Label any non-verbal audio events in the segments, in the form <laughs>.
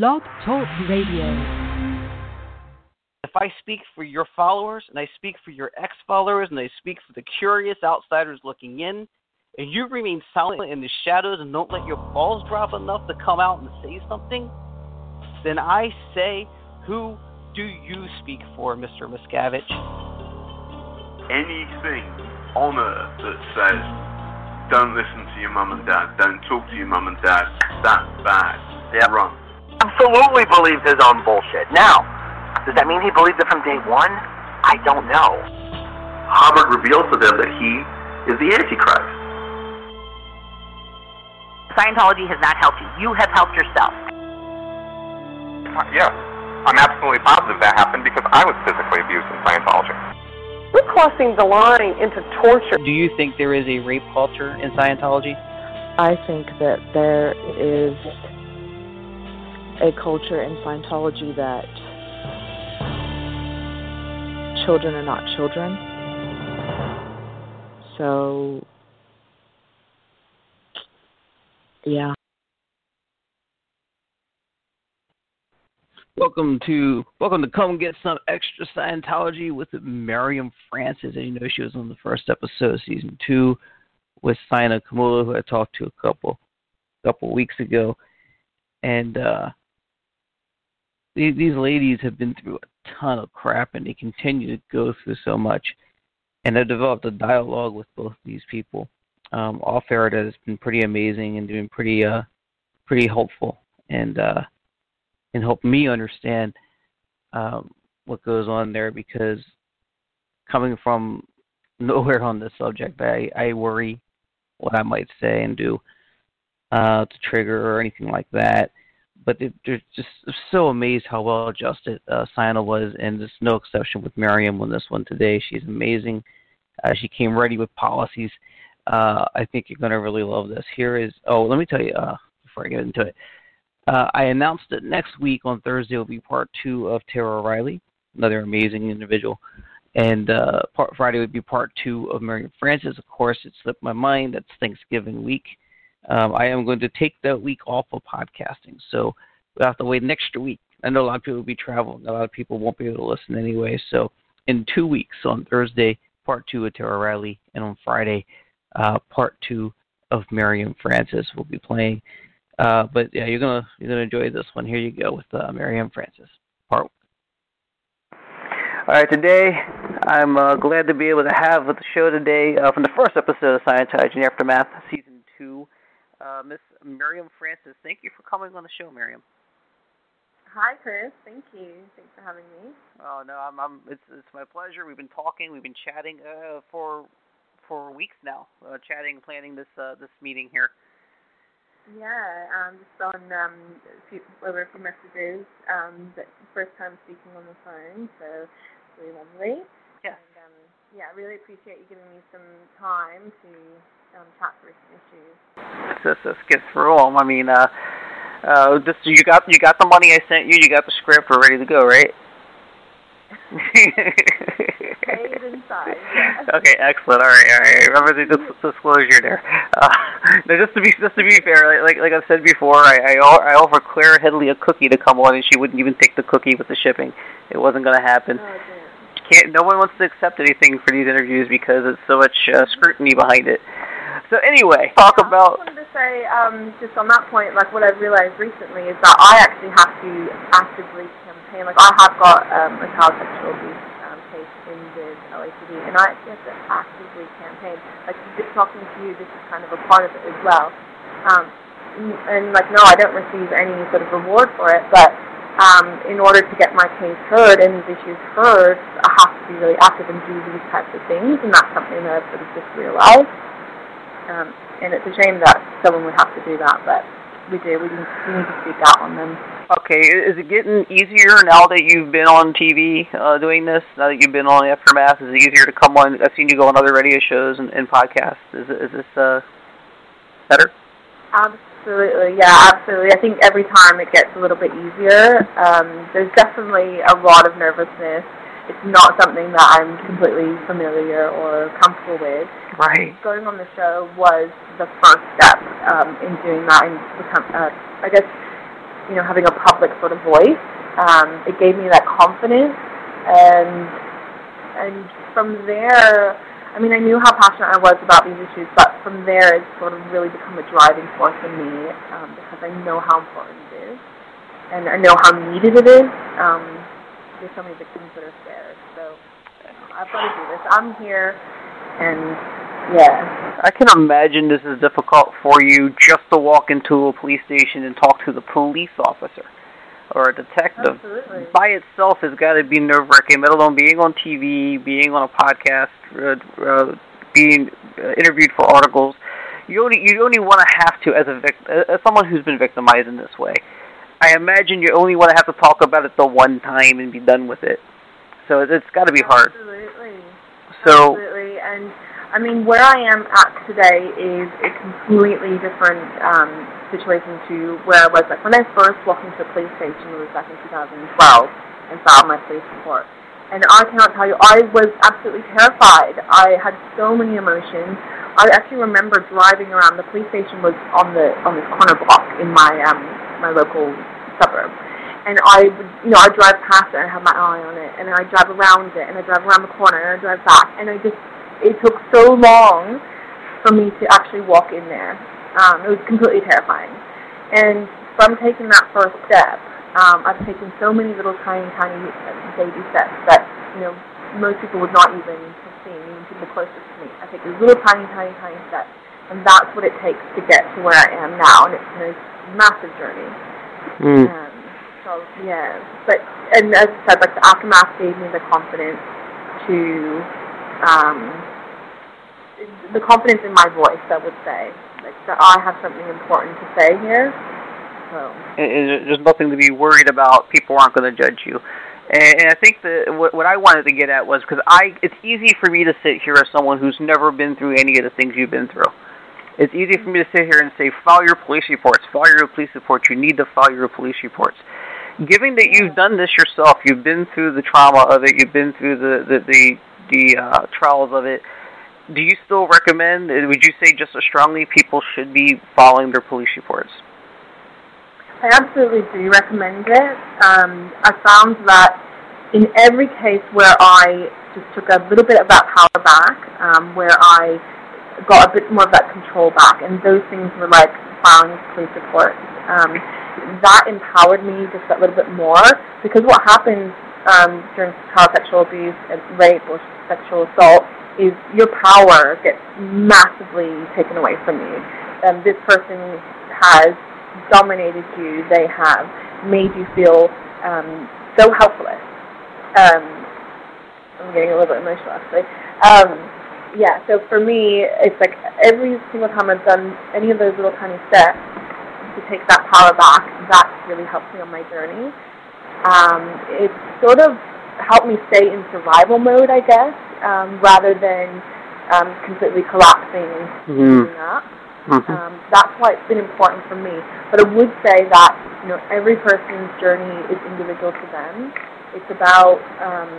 Blog Talk Radio. If I speak for your followers, and I speak for your ex followers, and I speak for the curious outsiders looking in, and you remain silent in the shadows and don't let your balls drop enough to come out and say something, then I say, who do you speak for, Mr. Miscavige? Anything on earth that says, don't listen to your mum and dad, don't talk to your mum and dad, that's bad. Yep. Run. Absolutely believed his own bullshit. Now, does that mean he believed it from day one? I don't know. Hubbard reveals to them that he is the Antichrist. Scientology has not helped you. You have helped yourself. Yeah, I'm absolutely positive that happened because I was physically abused in Scientology. We're crossing the line into torture. Do you think there is a rape culture in Scientology? I think that there is a culture in Scientology that children are not children. So, yeah. Welcome to welcome to come get some extra Scientology with Mirriam Francis. As you know, she was on the first episode of season two with Sina Kamula, who I talked to a couple couple weeks ago, and uh, these, ladies have been through a ton of crap, and they continue to go through so much. And I've developed a dialogue with both these people. Um, off air that has been pretty amazing and doing pretty uh pretty helpful and uh and helped me understand um, what goes on there because coming from <laughs> nowhere on this subject, I, I worry what I might say and do uh, to trigger or anything like that. But they're just so amazed how well adjusted uh, Sina was, and there's no exception with Mirriam on this one today. She's amazing. Uh, she came ready with policies. Uh, I think you're going to really love this. Here is, oh, let me tell you uh, before I get into it. Uh, I announced that next week on Thursday will be part two of Tara O'Reilly, another amazing individual. And uh, part, Friday would be part two of Mirriam Francis. Of course, it slipped my mind. That's Thanksgiving week. Um, I am going to take that week off of podcasting. So we'll have to wait an extra week. I know a lot of people will be traveling. A lot of people won't be able to listen anyway. So in two weeks, on Thursday, part two of Tara O'Reilly, and on Friday, uh, part two of Mirriam Francis will be playing. Uh, but yeah, you're gonna you're gonna enjoy this one. Here you go with uh, Mirriam Francis, part. One. All right, today I'm uh, glad to be able to have with the show today uh, from the first episode of Scientology Aftermath, season two. Uh, Miss Mirriam Francis, thank you for coming on the show, Mirriam. Hi, Chris. Thank you. Thanks for having me. Oh no, I'm, I'm it's it's my pleasure. We've been talking, we've been chatting uh, for for weeks now, uh, chatting, planning this uh, this meeting here. Yeah, um, just on um, a few, over a few messages. Um, but first time speaking on the phone, so really lovely. Yeah. And um, yeah, I really appreciate you giving me some time to um, chat through issues. Let's, let's get through them. I mean, uh, uh, just you got you got the money I sent you. You got the script. We're ready to go, right? Inside. Yeah. <laughs> Okay, excellent. All right, all right. Remember the dis- disclosure there. Uh, <laughs> now, just to be just to be fair, like like I've said before, I I, o- I offered Claire Headley a cookie to come on, and she wouldn't even take the cookie with the shipping. It wasn't going to happen. Oh. Can't. No one wants to accept anything for these interviews because it's so much uh, scrutiny behind it. So anyway, talk I about. just wanted to say, um, just on that point, like what I've realised recently is that I actually have to actively campaign. Like I have got um, a child sexual abuse um, case in with LAPD, and I actually have to actively campaign. Like just talking to you, this is kind of a part of it as well. Um, and like, no, I don't receive any sort of reward for it, but um, in order to get my case heard and these issues heard, I have to be really active and do these types of things, and that's something that I've sort of just realised. Um, and it's a shame that someone would have to do that, but we do. We need, we need to speak out on them. Okay, is it getting easier now that you've been on TV uh, doing this? Now that you've been on Aftermath, is it easier to come on? I've seen you go on other radio shows and, and podcasts. Is is this uh, better? Absolutely, yeah, absolutely. I think every time it gets a little bit easier. Um, there's definitely a lot of nervousness. It's not something that I'm completely familiar or comfortable with. Right. Going on the show was the first step um, in doing that and become, uh, I guess, you know, having a public sort of voice. Um, it gave me that confidence, and and from there, I mean, I knew how passionate I was about these issues, but from there, it's sort of really become a driving force in me um, because I know how important it is, and I know how needed it is. Um, there's so many victims that are scared, so I've got to do this. I'm here, and yeah. I can imagine this is difficult for you just to walk into a police station and talk to the police officer or a detective. Absolutely. By itself has got to be nerve wracking, let alone being on TV, being on a podcast, uh, uh, being uh, interviewed for articles. You only you only want to have to as a vic- as someone who's been victimized in this way. I imagine you only want to have to talk about it the one time and be done with it. So it's got to be hard. Absolutely. So Absolutely. And I mean, where I am at today is a completely different um, situation to where I was. Like when I first walked into a police station, it was back in 2012, and filed my police report. And I cannot tell you, I was absolutely terrified. I had so many emotions. I actually remember driving around. The police station was on the on this corner block in my um, my local suburb. And I would, you know, I drive past it and have my eye on it, and I drive around it, and I drive around the corner, and I drive back, and I just it took so long for me to actually walk in there. Um, it was completely terrifying. And from taking that first step, um, I've taken so many little tiny, tiny baby steps that you know most people would not even have seen, even people closest to me. I take these little tiny, tiny, tiny steps, and that's what it takes to get to where I am now. And it's been a massive journey. mm. Um, so yeah, but and as I said, like the aftermath gave me the confidence to um, the confidence in my voice. I would say like that I have something important to say here. So and there's nothing to be worried about. People aren't going to judge you. And, and I think that what, what I wanted to get at was because I, it's easy for me to sit here as someone who's never been through any of the things you've been through. It's easy for me to sit here and say, file your police reports, file your police reports. You need to file your police reports. Given that you've done this yourself, you've been through the trauma of it, you've been through the the the, the uh, trials of it. Do you still recommend? Would you say just as strongly people should be filing their police reports? I absolutely do recommend it. Um, I found that in every case where I just took a little bit of that power back, um, where I got a bit more of that control back, and those things were like filing police reports. Um, that empowered me just a little bit more because what happens um, during child sexual abuse and rape or sexual assault is your power gets massively taken away from you. Um, this person has dominated you. They have made you feel um, so helpless. Um, I'm getting a little bit emotional actually. Um, yeah, so for me, it's like every single time I've done any of those little tiny steps to take that power back, that's really helped me on my journey. Um, it's sort of helped me stay in survival mode, I guess, um, rather than um, completely collapsing and Mhm. giving up. Mm-hmm. Um, that's why it's been important for me. But I would say that you know every person's journey is individual to them. It's about um,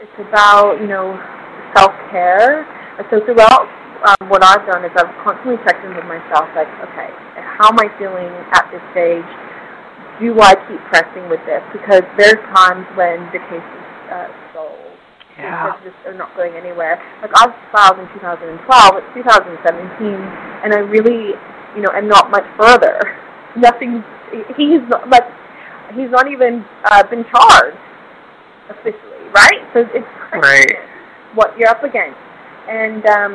it's about you know self care. So throughout um, what I've done is I've constantly checked in with myself, like, okay, how am I feeling at this stage? Do I keep pressing with this? Because there's times when the case is uh, stalled Yeah. just are not going anywhere. Like I filed in 2012, it's 2017, and I really, you know, am not much further. <laughs> Nothing. He's not like he's not even uh, been charged officially, right? So it's Right. What you're up against, and um,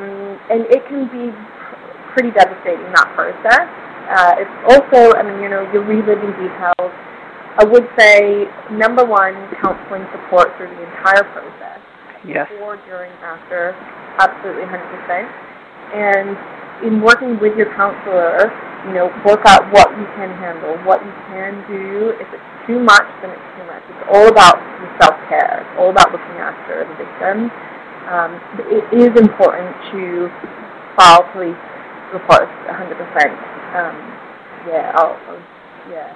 and it can be pr- pretty devastating that process. Uh, it's also, I mean, you know, you're reliving details. I would say number one, counseling support through the entire process Yes. before, during, after, absolutely 100%. And in working with your counselor, you know, work out what you can handle, what you can do. If it's too much, then it's too much. It's all about self-care. It's all about looking after the victim. Um, it is important to file police reports 100%. Um, yeah, I'll, I'll, yeah.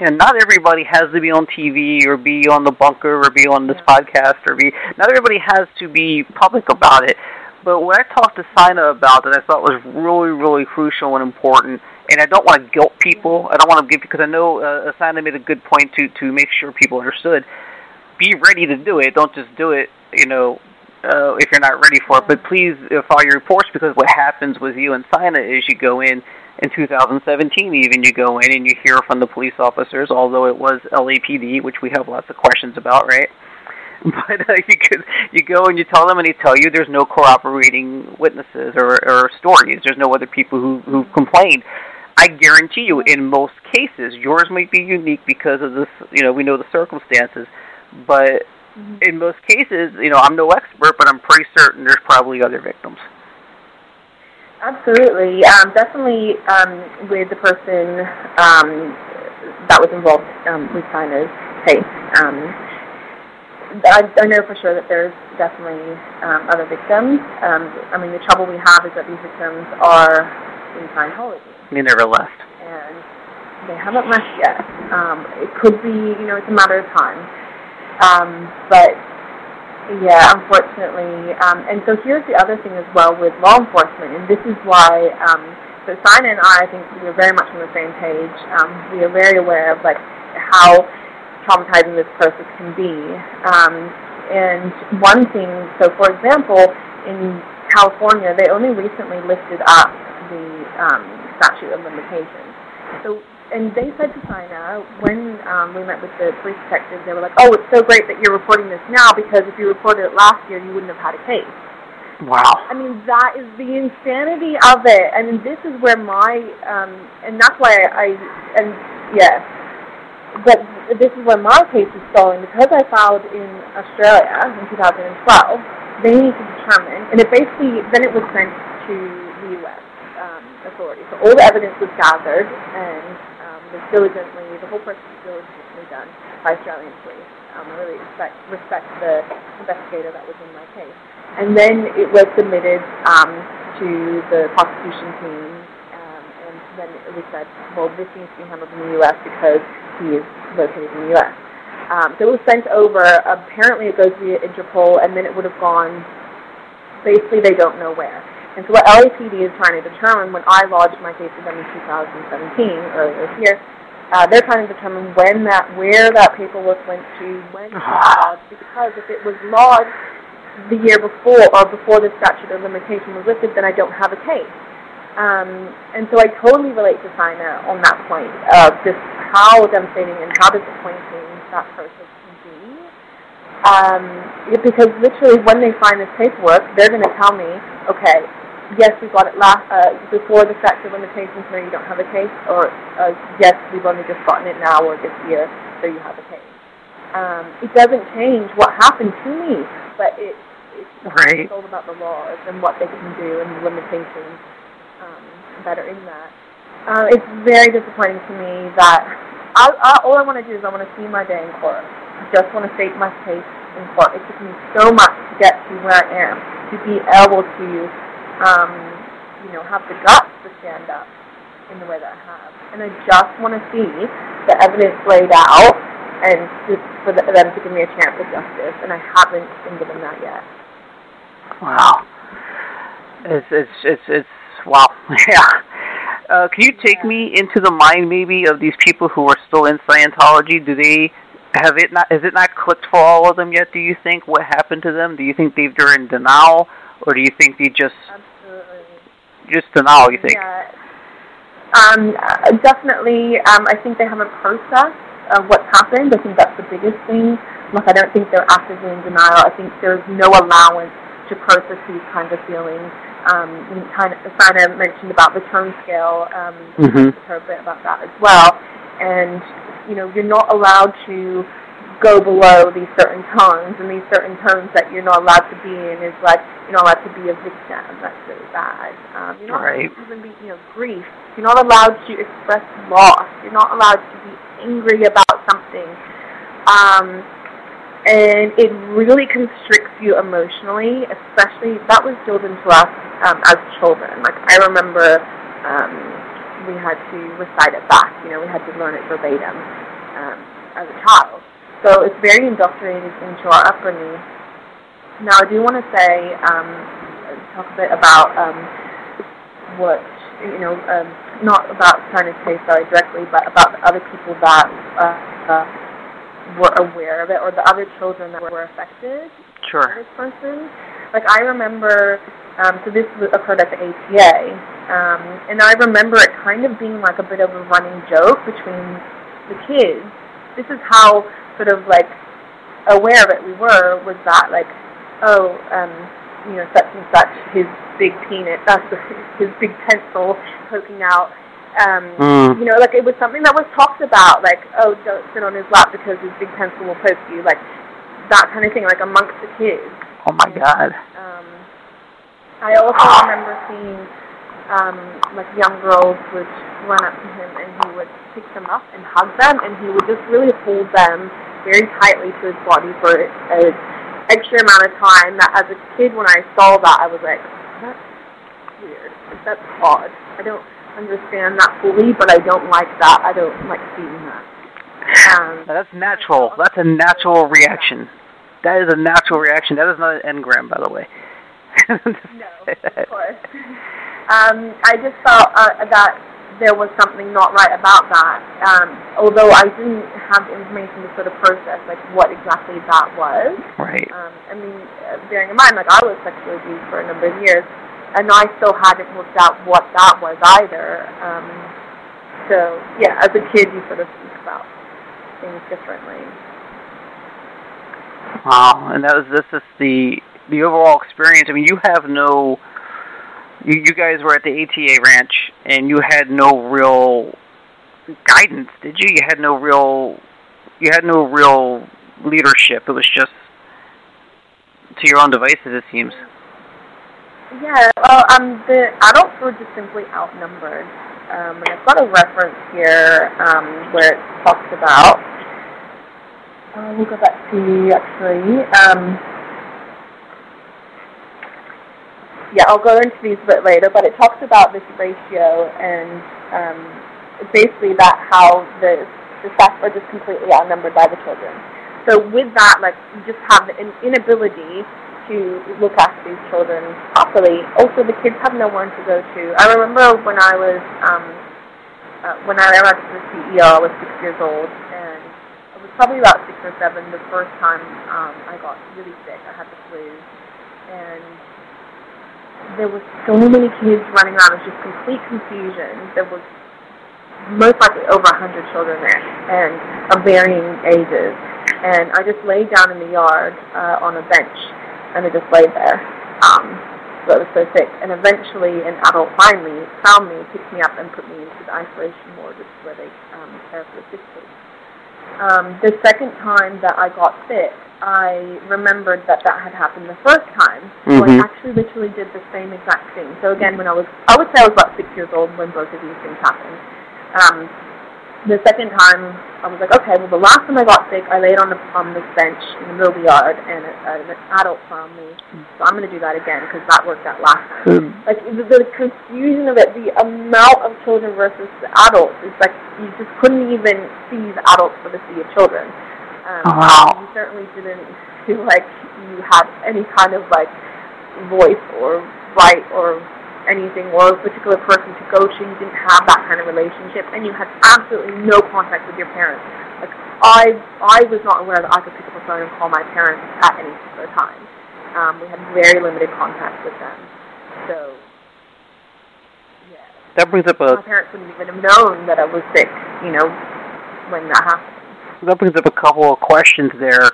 Yeah, not everybody has to be on TV or be on the bunker or be on this Yeah. podcast or be. Not everybody has to be public about it. But what I talked to Sina about that I thought was really, really crucial and important, and I don't want to guilt people. I don't want to give because I know uh, Asana made a good point to to make sure people understood. Be ready to do it. Don't just do it. You know, uh, if you're not ready for it. But please uh, file your reports because what happens with you and Sina is you go in in 2017 even you go in and you hear from the police officers, although it was LAPD, which we have lots of questions about, right? <laughs> But uh, you could you go and you tell them and they tell you there's no corroborating witnesses or, or stories. There's no other people who who complained. I guarantee you, in most cases, yours might be unique because of this. You know, we know the circumstances, but mm-hmm. in most cases, you know, I'm no expert, but I'm pretty certain there's probably other victims. Absolutely, um, definitely um, with the person um, that was involved um, with Sina's case. Um, I, I know for sure that there's definitely um, other victims. Um, I mean, the trouble we have is that these victims are in Scientology. They never left. And they haven't left yet. Um, it could be, you know, it's a matter of time. Um, but yeah, unfortunately. Um, and so here's the other thing as well with law enforcement, and this is why. Um, so Sina and I, I think we are very much on the same page. Um, we are very aware of like how traumatizing this process can be. Um, and one thing, so for example, in California, they only recently lifted up the um, statute of limitations. So and they said to Sina when um, we met with the police detectives, they were like, "Oh, it's so great that you're reporting this now because if you reported it last year, you wouldn't have had a case." Wow. I mean, that is the insanity of it. I mean, this is where my um, and that's why I and yes, but this is where my case is stalling because I filed in Australia in 2012. They need to determine, and it basically then it was sent to the U.S. Um, authorities. So all the evidence was gathered and was diligently, the whole process was diligently done by Australian police. Um, I really respect, respect the investigator that was in my case. And then it was submitted um, to the prosecution team, um, and then it was said, well, this needs to be handled in the U.S. because he is located in the U.S. Um, so it was sent over. Apparently, it goes via Interpol, and then it would have gone. Basically, they don't know where. And so what LAPD is trying to determine when I lodged my case with them in 2017, earlier this year, uh, they're trying to determine when that, where that paperwork went to, when it was <sighs> lodged, because if it was lodged the year before or before the statute of limitation was lifted, then I don't have a case. Um, and so I totally relate to Sina on that point of just how devastating and how disappointing that process can be. Um, because literally when they find this paperwork, they're going to tell me, okay, yes, we got it last uh, before the statute of limitations, no, you don't have a case, or uh, yes, we've only just gotten it now or this year, so you have a case. Um, it doesn't change what happened to me, but it, it's, right. it's all about the laws and what they can do and the limitations um, that are in that. Uh, it's very disappointing to me that I, I, all I want to do is I want to see my day in court. I just want to state my case in court. It took me so much to get to where I am, to be able to um, you know, have the guts to stand up in the way that I have. And I just want to see the evidence laid out and just for the, them to give me a chance at justice. And I haven't been given that yet. Wow. It's it's it's it's wow. <laughs> yeah. Uh, can you take yeah. me into the mind maybe of these people who are still in Scientology? Do they have it not? Is it not clicked for all of them yet? Do you think what happened to them? Do you think they've they're in denial, or do you think they just just to know, you think? Yeah. Um, definitely, um, I think they haven't processed what's happened. I think that's the biggest thing. Like, I don't think they're actively in denial. I think there's no allowance to process these kinds of feelings. Um, kind of, Sina mentioned about the tone scale. Um, mm-hmm. her a bit about that as well. And you know, you're not allowed to go below these certain tones, and these certain tones that you're not allowed to be in is like you're not allowed to be a victim. That's really bad. Um, you're not right. allowed to even be, you know, grief. You're not allowed to express loss. You're not allowed to be angry about something. Um, and it really constricts you emotionally, especially that was drilled into us um, as children. Like I remember um, we had to recite it back. You know, we had to learn it verbatim um, as a child. So it's very indoctrinated into our upbringing. Now, I do want to say, um, talk a bit about um, what you know, um, not about trying to say sorry directly, but about the other people that uh, uh, were aware of it or the other children that were affected Sure. by this person. Like I remember, um, so this occurred at the ATA, um, and I remember it kind of being like a bit of a running joke between the kids. This is how sort of like aware of it we were was that like, oh, um, you know, such and such, his big penis, that's <laughs> his big pencil poking out. Um, Mm. you know, like it was something that was talked about, like, oh, don't sit on his lap because his big pencil will poke you, like that kind of thing, like amongst the kids. Oh my God. Um, I also remember seeing um, like young girls would run up to him and he would pick them up and hug them and he would just really hold them very tightly to his body for an extra amount of time. That as a kid, when I saw that, I was like, that's weird. Like, That's odd. I don't understand that fully, but I don't like that. I don't like seeing that. Um, Now, that's natural. That's a natural reaction. That is a natural reaction. That is not an engram, by the way. <laughs> No, of course. <laughs> Um, I just felt uh, that there was something not right about that. Um, although I didn't have the information to sort of process like what exactly that was. Right. Um, I mean, uh, bearing in mind, like I was sexually abused for a number of years, and I still hadn't worked out what that was either. Um, so yeah, as a kid, you sort of think about things differently. Wow. And that was this is the the overall experience. I mean, you have no. You you guys were at the ATA ranch, and you had no real guidance, did you? You had no real. You had no real leadership. It was just to your own devices, it seems. Yeah, well, um, the adults were just simply outnumbered. Um, and I've got a reference here um, where it talks about. Uh, we'll go back to actually. Um, yeah, I'll go into these a bit later, but it talks about this ratio and um, basically that how the the staff are just completely outnumbered by the children. So with that, like you just have an inability to look after these children properly. Also, the kids have nowhere to go to. I remember when I was um, uh, when I went to the CEO, I was six years old, and I was probably about six or seven the first time um, I got really sick. I had the flu, and there was so many kids running around. It was just complete confusion. There was most likely over a hundred children there, and of varying ages. And I just laid down in the yard uh, on a bench, and I just laid there. Um, so I was so sick. And eventually, an adult finally found me, picked me up, and put me into the isolation ward, which is where they um, care for the sick kids. Um, the second time that I got sick, I remembered that that had happened the first time. So Mhm. I actually literally did the same exact thing. So again, when I was, I would say I was about six years old when both of these things happened. Um, the second time, I was like, okay, well, the last time I got sick, I laid on the on this bench in the middle of the yard, and a, an adult found me. So I'm going to do that again because that worked out last time. Like the, the confusion of it, the amount of children versus the adults is like you just couldn't even see the adults for the sea of children. Um, Oh, wow. You certainly didn't feel like you had any kind of like voice or right or anything or a particular person to go to. You didn't have that kind of relationship, and you had absolutely no contact with your parents. Like I, I was not aware that I could pick up a phone and call my parents at any particular time. Um, we had very limited contact with them, so yeah. That brings up My parents wouldn't even have known that I was sick, you know, when that happened. That brings up a couple of questions there.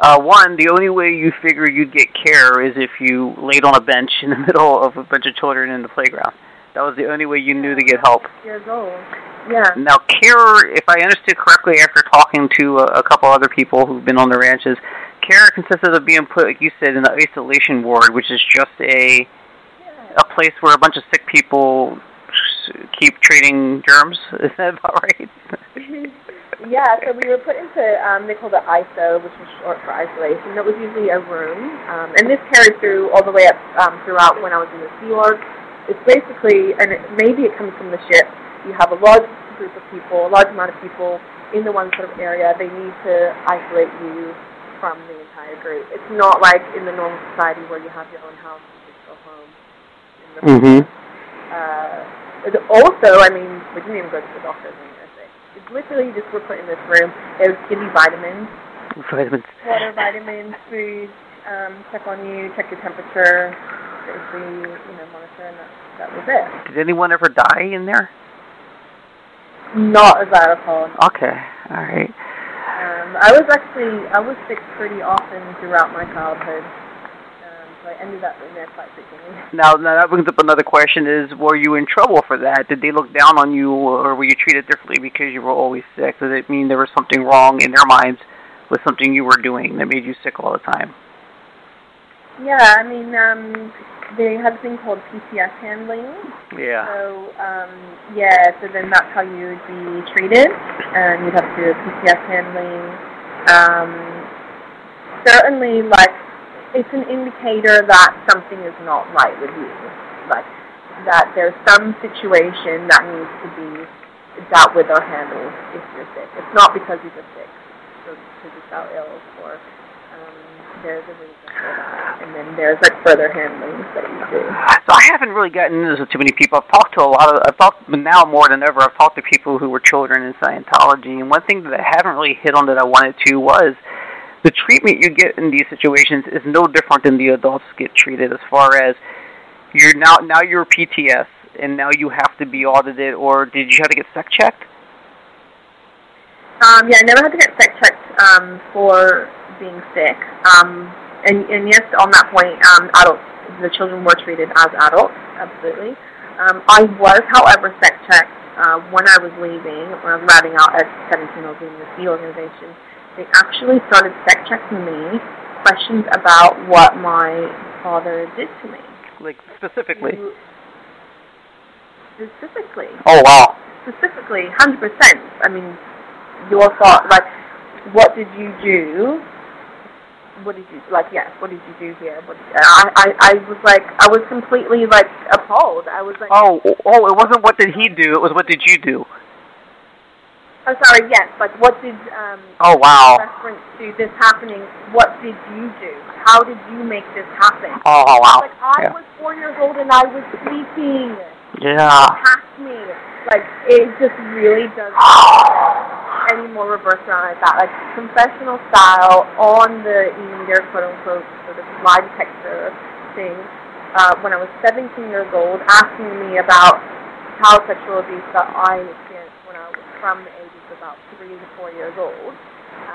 Uh, one, the only way you figure you'd get care is if you laid on a bench in the <laughs> middle of a bunch of children in the playground. That was the only way you knew to get help. Years old. Yeah. Now, care, if I understood correctly after talking to a, a couple other people who've been on the ranches, care consisted of being put, like you said, in the isolation ward, which is just a a place where a bunch of sick people keep trading germs. <laughs> Is that about right? Yeah, so we were put into, um, they called it ISO, which is short for isolation. That was usually a room, um, and this carried through all the way up um, throughout when I was in the Sea Org. It's basically, and it, maybe it comes from the ship, you have a large group of people, a large amount of people in the one sort of area. They need to isolate you from the entire group. It's not like in the normal society where you have your own house and just go home. In the Mm-hmm. uh, also, I mean, we didn't even go to the doctor when you were sick. It's literally just were put in this room. It would give you vitamins, Vitamins. water, vitamins, food, um, check on you, check your temperature, basically, you know, monitor, and that, that was it. Did anyone ever die in there? Not as I recall. Okay. All right. Um, I was actually I was sick pretty often throughout my childhood, so I ended up in there quite frequently. Now, now that brings up another question: Is were you in trouble for that? Did they look down on you, or were you treated differently because you were always sick? Does it mean there was something wrong in their minds with something you were doing that made you sick all the time? Yeah, I mean, um, they have a thing called PTS handling. Yeah. So um, yeah, so then that's how you would be treated, and you'd have to do PTS handling. Um, certainly, like it's an indicator that something is not right with you, like that there's some situation that needs to be dealt with or handled if you're sick. It's not because you're just sick, or because you fell ill, or um, there's a reason for that, and then there's like further handlings that you do. So I haven't really gotten into too many people. I've talked to a lot of, I've talked now more than ever. I've talked to people who were children in Scientology, and one thing that I haven't really hit on that I wanted to was the treatment you get in these situations is no different than the adults get treated. As far as you're now now you're PTS, and now you have to be audited, or did you have to get sec checked? Um, yeah, I never had to get sec checked um, for being sick. Um, and, and yes, on that point, um, adults, the children were treated as adults, absolutely. Um, I was, however, sec checked uh, when I was leaving, when I was routing out at 17, I was leaving the Sea Organization. They actually started sec checking me questions about what my father did to me. Like specifically? Specifically. Oh wow. Specifically, 100%. I mean, your thought, like, what did you do? What did you like? Yes. What did you do here? What, I, I, I was like, I was completely like appalled. I was like, Oh, oh, it wasn't what did he do? It was what did you do? I'm sorry. Yes. Like, what did um? Oh wow. Reference to this happening. What did you do? How did you make this happen? Oh, oh wow. Like, I Yeah. was four years old and I was sleeping. Yeah. past me. Like it just really does <gasps> any more reverse around like that. Like confessional style on the e-meter, quote unquote, sort of lie detector thing. Uh, when I was 17 years old, asking me about child sexual abuse that I experienced when I was from of about three to four years old,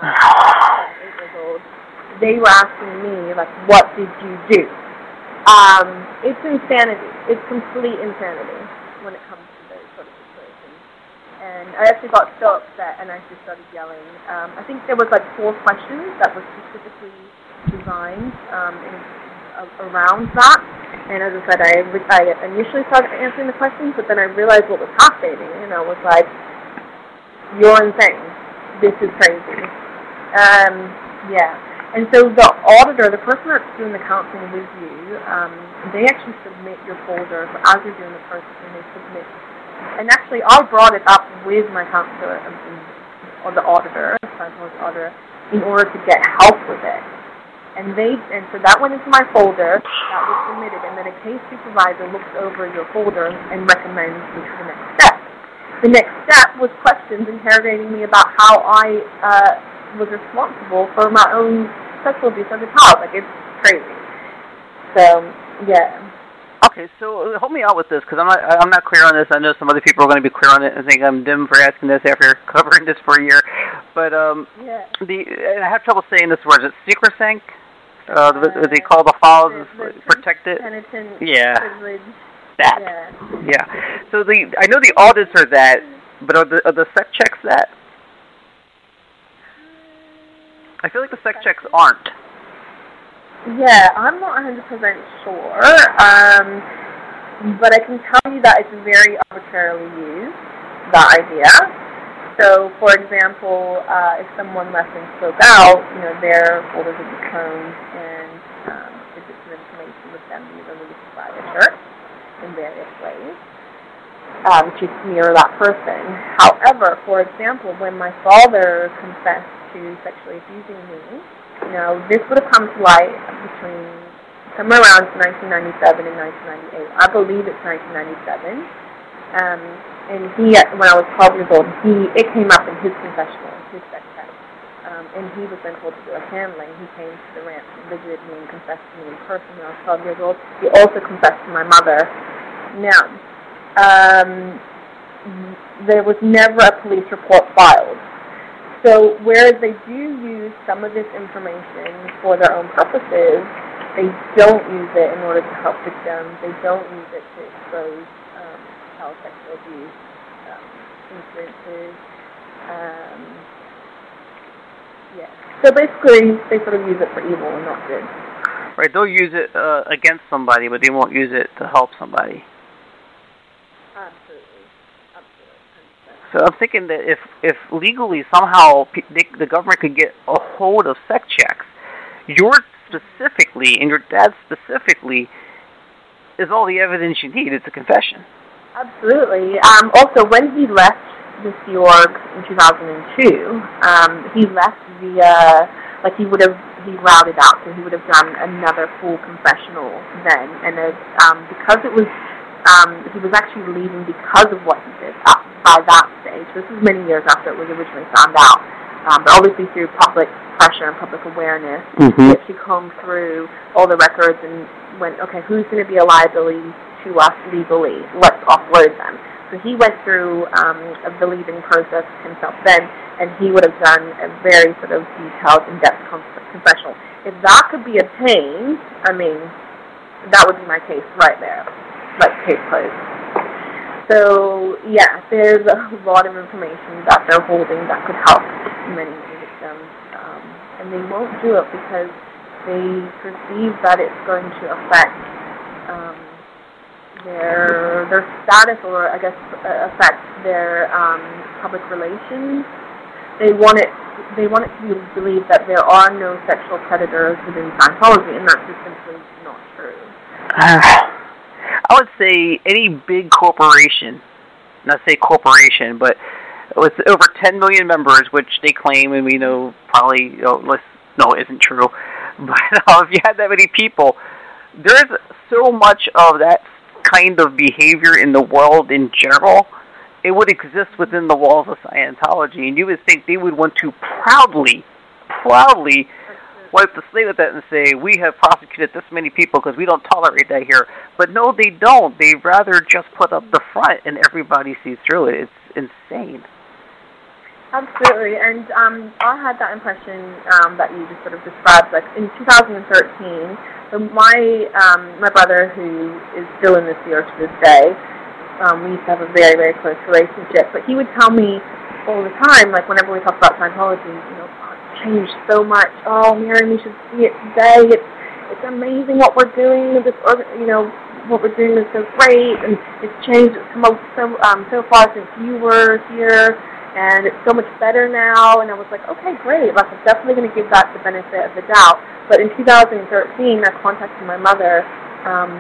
um, <sighs> eight years old. They were asking me like, "What did you do?" Um, it's insanity. It's complete insanity when it comes to those sort of situations. And I actually got so upset and I just started yelling. Um, I think there was like four questions that were specifically designed um, in, uh, around that. And as I said, I, I initially started answering the questions, but then I realized what was happening. You know, was like, you're insane. This is crazy. Um, yeah. And so the auditor, the person that's doing the counseling with you, um, they actually submit your folder as you're doing the processing. They submit, and actually, I brought it up with my counselor um, or the auditor, Scientology auditor, in order to get help with it. And they, and so that went into my folder that was submitted, and then a case supervisor looks over your folder and recommends which the next step. The next step was questions interrogating me about how I. Uh, was responsible for my own sexual abuse as a child. Like it's crazy. So yeah. Okay, so uh, help me out with this because I'm not I'm not clear on this. I know some other people are going to be clear on it and think I'm dim for asking this after <laughs> covering this for a year. But um, Yeah. the I have trouble saying this word. Is it secresync? Uh, the, they call the files The- the protected. Penitent Yeah. privilege. That. Yeah. Yeah. So the I know the audits are that, but are the are the sec checks that? I feel like the sec checks aren't. Yeah, I'm not 100% sure, um, but I can tell you that it's very arbitrarily used, that idea. So, for example, uh, if someone left and spoke out, you know, their folders would be cloned and um, digits of information would then be released by the church in various ways um, to smear that person. However, for example, when my father confessed to sexually abusing me, you know, this would have come to light between somewhere around 1997 and 1998. I believe it's 1997. Um, and he, when I was 12 years old, he it came up in his confessional, his sex. Um, and he was then told to do a handling. He came to the ranch and visited me and confessed to me in person when I was 12 years old. He also confessed to my mother. Now, um, there was never a police report filed. So whereas they do use some of this information for their own purposes, they don't use it in order to help victims. They don't use it to expose um, child sexual abuse um, incidences. Um, yeah. So basically, they sort of use it for evil and not good. Right, they'll use it uh, against somebody, but they won't use it to help somebody. Absolutely. Absolutely. So I'm thinking that if if legally somehow they, the government could get a hold of sec checks, your specifically and your dad specifically is all the evidence you need. It's a confession. Absolutely. Um, also, when he left the Sea Org in 2002, um, he left via, like he would have, he routed out, so he would have done another full confessional then. And it, um, because it was, um, he was actually leaving because of what he did uh, by that stage. This was many years after it was originally found out. Um, but obviously through public pressure and public awareness, Mhm. he actually combed through all the records and went, okay, who's going to be a liability to us legally? Let's offload them. So he went through um, a believing process himself then, and he would have done a very sort of detailed, in-depth confessional. If that could be obtained, I mean, that would be my case right there, like case closed. So yeah, there's a lot of information that they're holding that could help many many victims, um, and they won't do it because they perceive that it's going to affect um, their their status, or I guess uh, affect their um, public relations. They want it. They want it to be believed that there are no sexual predators within Scientology, and that's just simply not true. <sighs> I would say any big corporation, not say corporation, but with over 10 million members, which they claim, and we know probably, you know, no, it isn't true. <laughs> But uh, if you had that many people, there's so much of that kind of behavior in the world in general. It would exist within the walls of Scientology, and you would think they would want to proudly, proudly wipe the slate with that and say we have prosecuted this many people because we don't tolerate that here. But no, they don't. They rather just put up the front and everybody sees through it. It's insane. Absolutely, and um, I had that impression um, that you just sort of described. Like in 2013, so my um, my brother, who is still in the Sea to this day, um, we used to have a very very close relationship. But he would tell me all the time, like whenever we talk about Scientology, you know, oh, it's changed so much. Oh, Mirriam, you should see it today. It's it's amazing what we're doing. This, you know, what we're doing is so great, and it's changed. Come so um, so far since you were here and it's so much better now. And I was like, okay, great. Like, I'm definitely going to give that the benefit of the doubt. But in 2013, I contacted my mother um,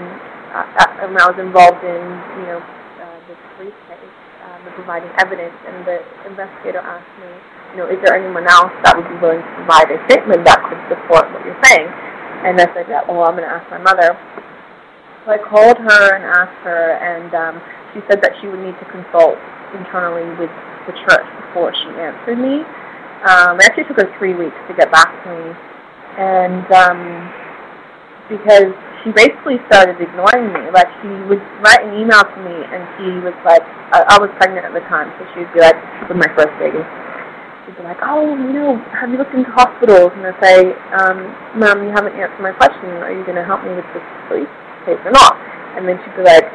uh, when I was involved in, you know, uh, this police case, um, and providing evidence. And the investigator asked me, you know, is there anyone else that would be willing to provide a statement that could support what you're saying? And I said, yeah, well, I'm going to ask my mother. So I called her and asked her, and um, she said that she would need to consult internally with the church before she answered me. Um, it actually took her three weeks to get back to me, and um, because she basically started ignoring me. Like she would write an email to me, and she was like, I, I was pregnant at the time, so she would be like, with my first baby. She'd be like, oh, you know, have you looked into hospitals? And I'd say, um, Mom, you haven't answered my question. Are you going to help me with this police case or not? And then she'd be like,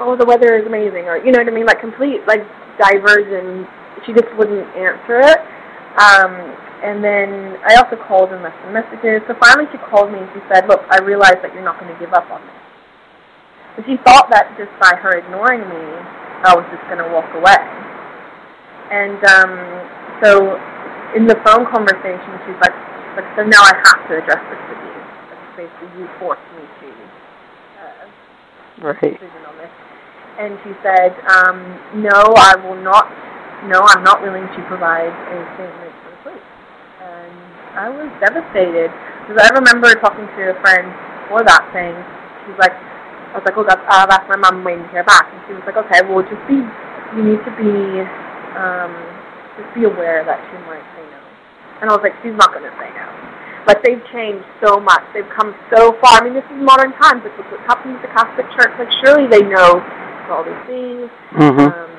oh, the weather is amazing, or you know what I mean, like complete like diversion. She just wouldn't answer it. Um, and then I also called and left some messages. So finally she called me and she said, look, I realize that you're not going to give up on this. But she thought that just by her ignoring me, I was just going to walk away. And um, so in the phone conversation, she's like, she's like, so now I have to address this with you. Like, basically, you forced me to uh, Right. decision on this. And she said, um, no, I will not, no, I'm not willing to provide a statement for the police. And I was devastated because I remember talking to a friend before that saying, she's like, I was like, oh, that's, uh, that's my mom waiting to hear back. And she was like, okay, well, just be, you need to be, um, just be aware that she might say no. And I was like, she's not going to say no. Like, they've changed so much. They've come so far. I mean, this is modern times. It's what's happening with the Catholic Church. Like, surely they know all these things. Mm-hmm. Um,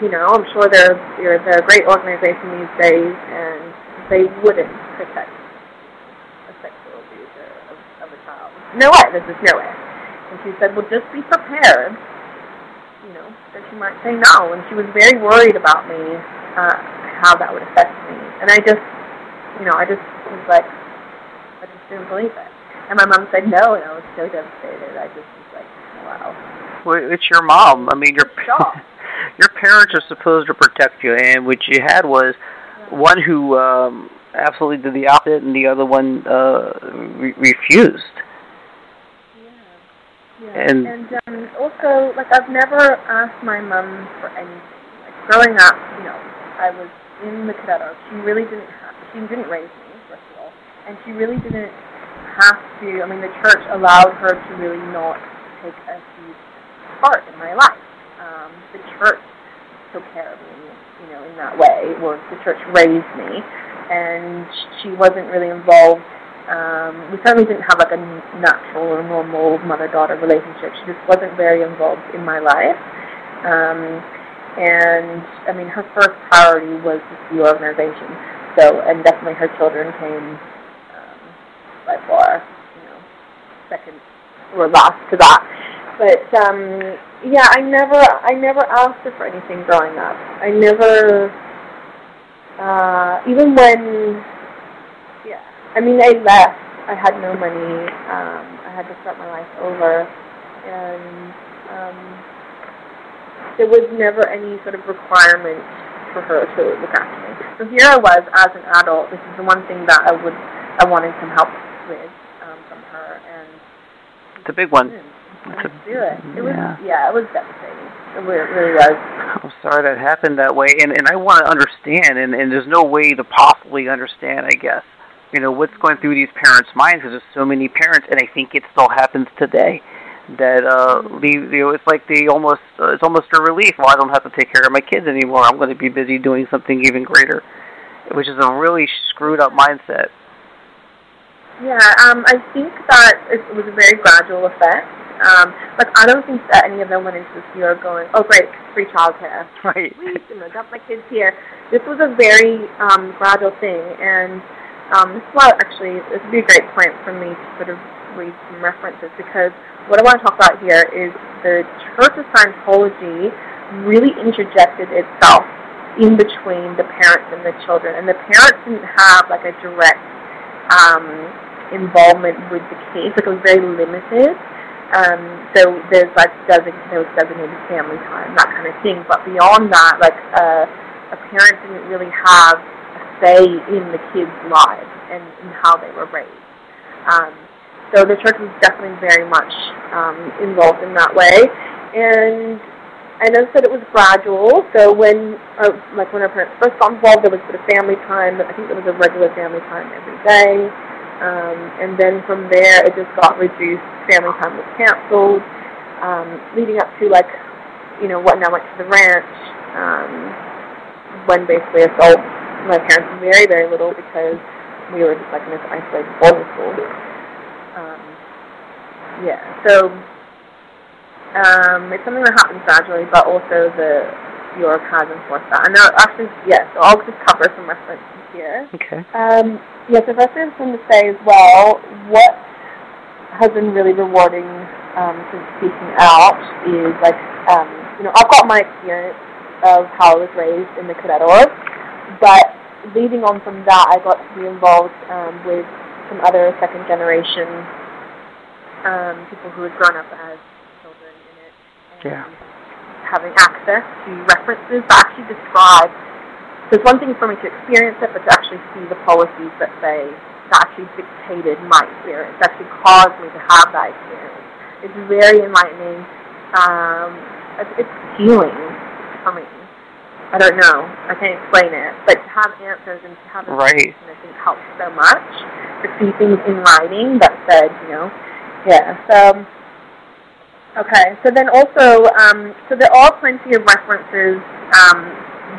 you know, I'm sure they're, they're, they're a great organization these days, and they wouldn't protect a sexual abuser of, of a child. No way. This is no way. And she said, well, just be prepared, you know, that she might say no. And she was very worried about me, uh, how that would affect me. And I just, you know, I just was like, I just didn't believe it. And my mom said no, and I was so devastated. I just was like, wow. Well, it's your mom. I mean, your Shocked. Your parents are supposed to protect you, and what you had was one who um, absolutely did the opposite, and the other one uh, re- refused. Yeah, And- and um, also, like, I've never asked my mum for anything. Like, growing up, you know, I was in the cadet She really didn't have, she didn't raise me, first of all, and she really didn't have to, I mean, the church allowed her to really not take a huge part in my life. Um, the church took care of me, you know, in that way, or the church raised me, and she wasn't really involved um, we certainly didn't have like a natural or normal mother-daughter relationship. She just wasn't very involved in my life. Um, and I mean, her first priority was the organization. So, and definitely her children came um, by far, you know, second or last to that. But um, yeah, I never, I never asked her for anything growing up. I never, uh, even when yeah. I mean, I left. I had no money. Um, I had to start my life over, and um, there was never any sort of requirement for her to look after me. So here I was as an adult. This is the one thing that I would I wanted some help with um, from her, and It's a big one. I didn't do it. It was Yeah. yeah, it was devastating. It really, was. I'm sorry that happened that way, and and I want to understand, and and there's no way to possibly understand, I guess. You know what's going through these parents' minds because there's so many parents, and I think it still happens today. That uh, leave, you know, it's like they almost, uh, it's almost a relief. Well, I don't have to take care of my kids anymore. I'm going to be busy doing something even greater, which is a really screwed up mindset. Yeah, um, I think that it was a very gradual effect. Um, like I don't think that any of them went into this year going, "Oh, great, free childcare." <laughs> Right. I'm gonna dump my kids here. This was a very um, gradual thing, and um, this is why actually this would be a great point for me to sort of read some references because what I want to talk about here is the Church of Scientology really interjected itself in between the parents and the children, and the parents didn't have like a direct um, involvement with the case. Like it was very limited. Um, so there's like design, there designated family time, that kind of thing. But beyond that, like uh, a parent didn't really have a say in the kids' lives and, and how they were raised. Um, so the church was definitely very much um, involved in that way. And I know that it was gradual. So when, uh, like when our parents first got involved, there was bit of family time. I think there was a regular family time every day. Um, and then from there, it just got reduced. Family time was canceled, um, leading up to like, you know, what now went to the ranch. Um, when basically us all, my parents very, very little because we were just like in this isolated boarding school. Um, yeah, so um, it's something that happens gradually, but also the York has enforced that. And now, actually, yeah, so I'll just cover some references here. Okay. Um, yes, the first thing I'm going to say as well, what has been really rewarding um, since speaking out is like, um, you know, I've got my experience of how I was raised in the cadet org, but leading on from that, I got to be involved um, with some other second generation um, people who had grown up as children in it. And Yeah. Having access to references that actually describe so it's one thing for me to experience it, but to actually see the policies that say, that actually dictated my experience, that actually caused me to have that experience. It's very enlightening. Um, it's, it's healing for me. I don't know. I can't explain it. But to have answers and to have Right. information, I think helps so much. To see things in writing that said, you know, yeah. So Okay, so then also, um, so there are plenty of references um,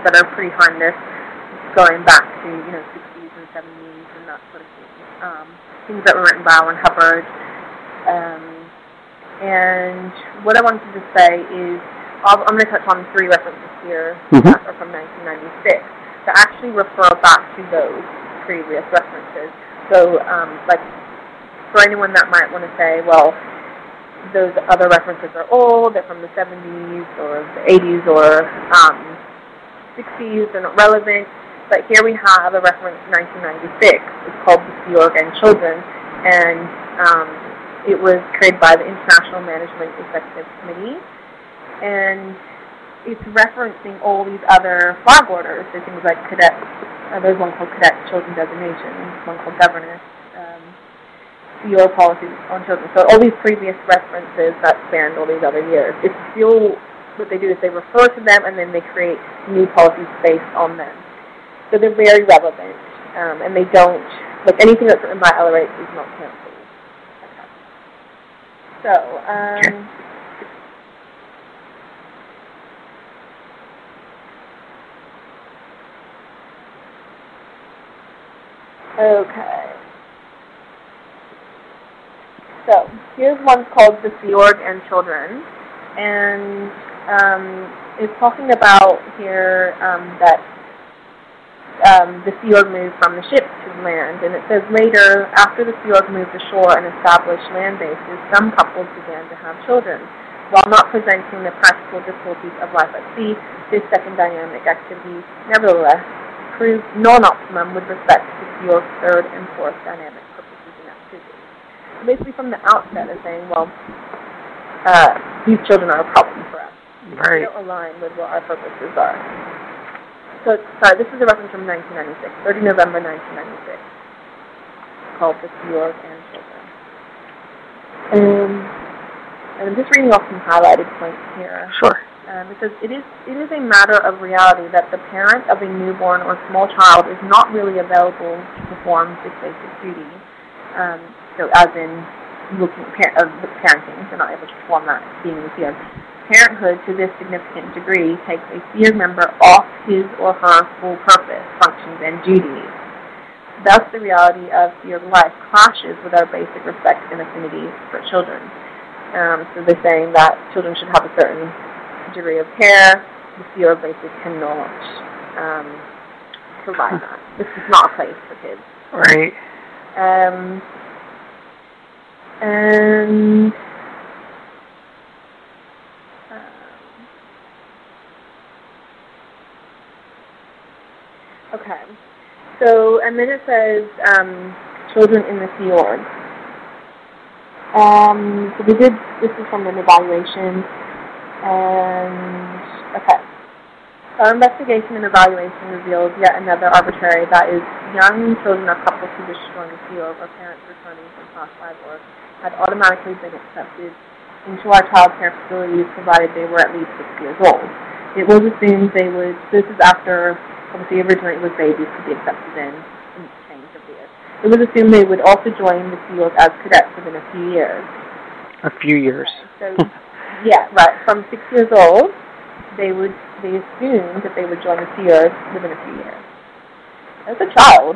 that are pretty horrendous, going back to you know 60s and 70s and that sort of thing. Um, things that were written by L. Ron Hubbard. Um, and what I wanted to say is, I'll, I'm going to touch on three references here Mhm. that are from 1996 that actually refer back to those previous references. So, um, like, for anyone that might want to say, well, those other references are old, they're from the 70s or the 80s or um, 60s, they're not relevant. But here we have a reference to 1996. It's called The Sea Org and Children, and um, it was created by the International Management Executive Committee, and it's referencing all these other flag orders. So things like cadet, uh, there's one called Cadet Children Designation, one called Governess, um, your policies on children. So all these previous references that spanned all these other years. It's still what they do is they refer to them and then they create new policies based on them. So they're very relevant, um, and they don't like anything that's written by LRH is not canceled. Okay. So. Um, Okay. So here's one called The Sea Org and Children, and um, it's talking about here um, that um, the Sea Org moved from the ship to land, and it says later, after the Sea Org moved ashore and established land bases, some couples began to have children. While not presenting the practical difficulties of life at sea, this second dynamic activity nevertheless proved non-optimum with respect to Sea third and fourth dynamic purposes and activities. So basically from the outset they're saying, well, uh, these children are a problem for us. They Right. don't align with what our purposes are. So, sorry, this is a reference from 1996, 30 November 1996, called The Org and Children. Um, and I'm just reading off some highlighted points here. Sure. Um, it says, it is, it is a matter of reality that the parent of a newborn or small child is not really available to perform this basic duty. Um, so as in looking par- of parenting, they're not able to perform that being in the field. Parenthood to this significant degree takes a field member off his or her full purpose, functions, and duties. Thus, the reality of field life clashes with our basic respect and affinity for children. Um, so they're saying that children should have a certain degree of care. The field basic cannot um, provide that. This is not a place for kids. Right. Um, and um, okay, so and then it says um, children in the Org. Um, so we did. This is from an evaluation, and okay. Our investigation and evaluation revealed yet another arbitrary, that is, young children or couples who wish to join the Sea Org or parents returning from Class 5 org had automatically been accepted into our child care facilities provided they were at least six years old. It was assumed they would, this is after, obviously originally it was babies to be accepted in, in change of years. It was assumed they would also join the Org as cadets within a few years. A few years. So, yeah, right. From six years old, they would they assumed that they would join the Sea Org within a few years. As a child,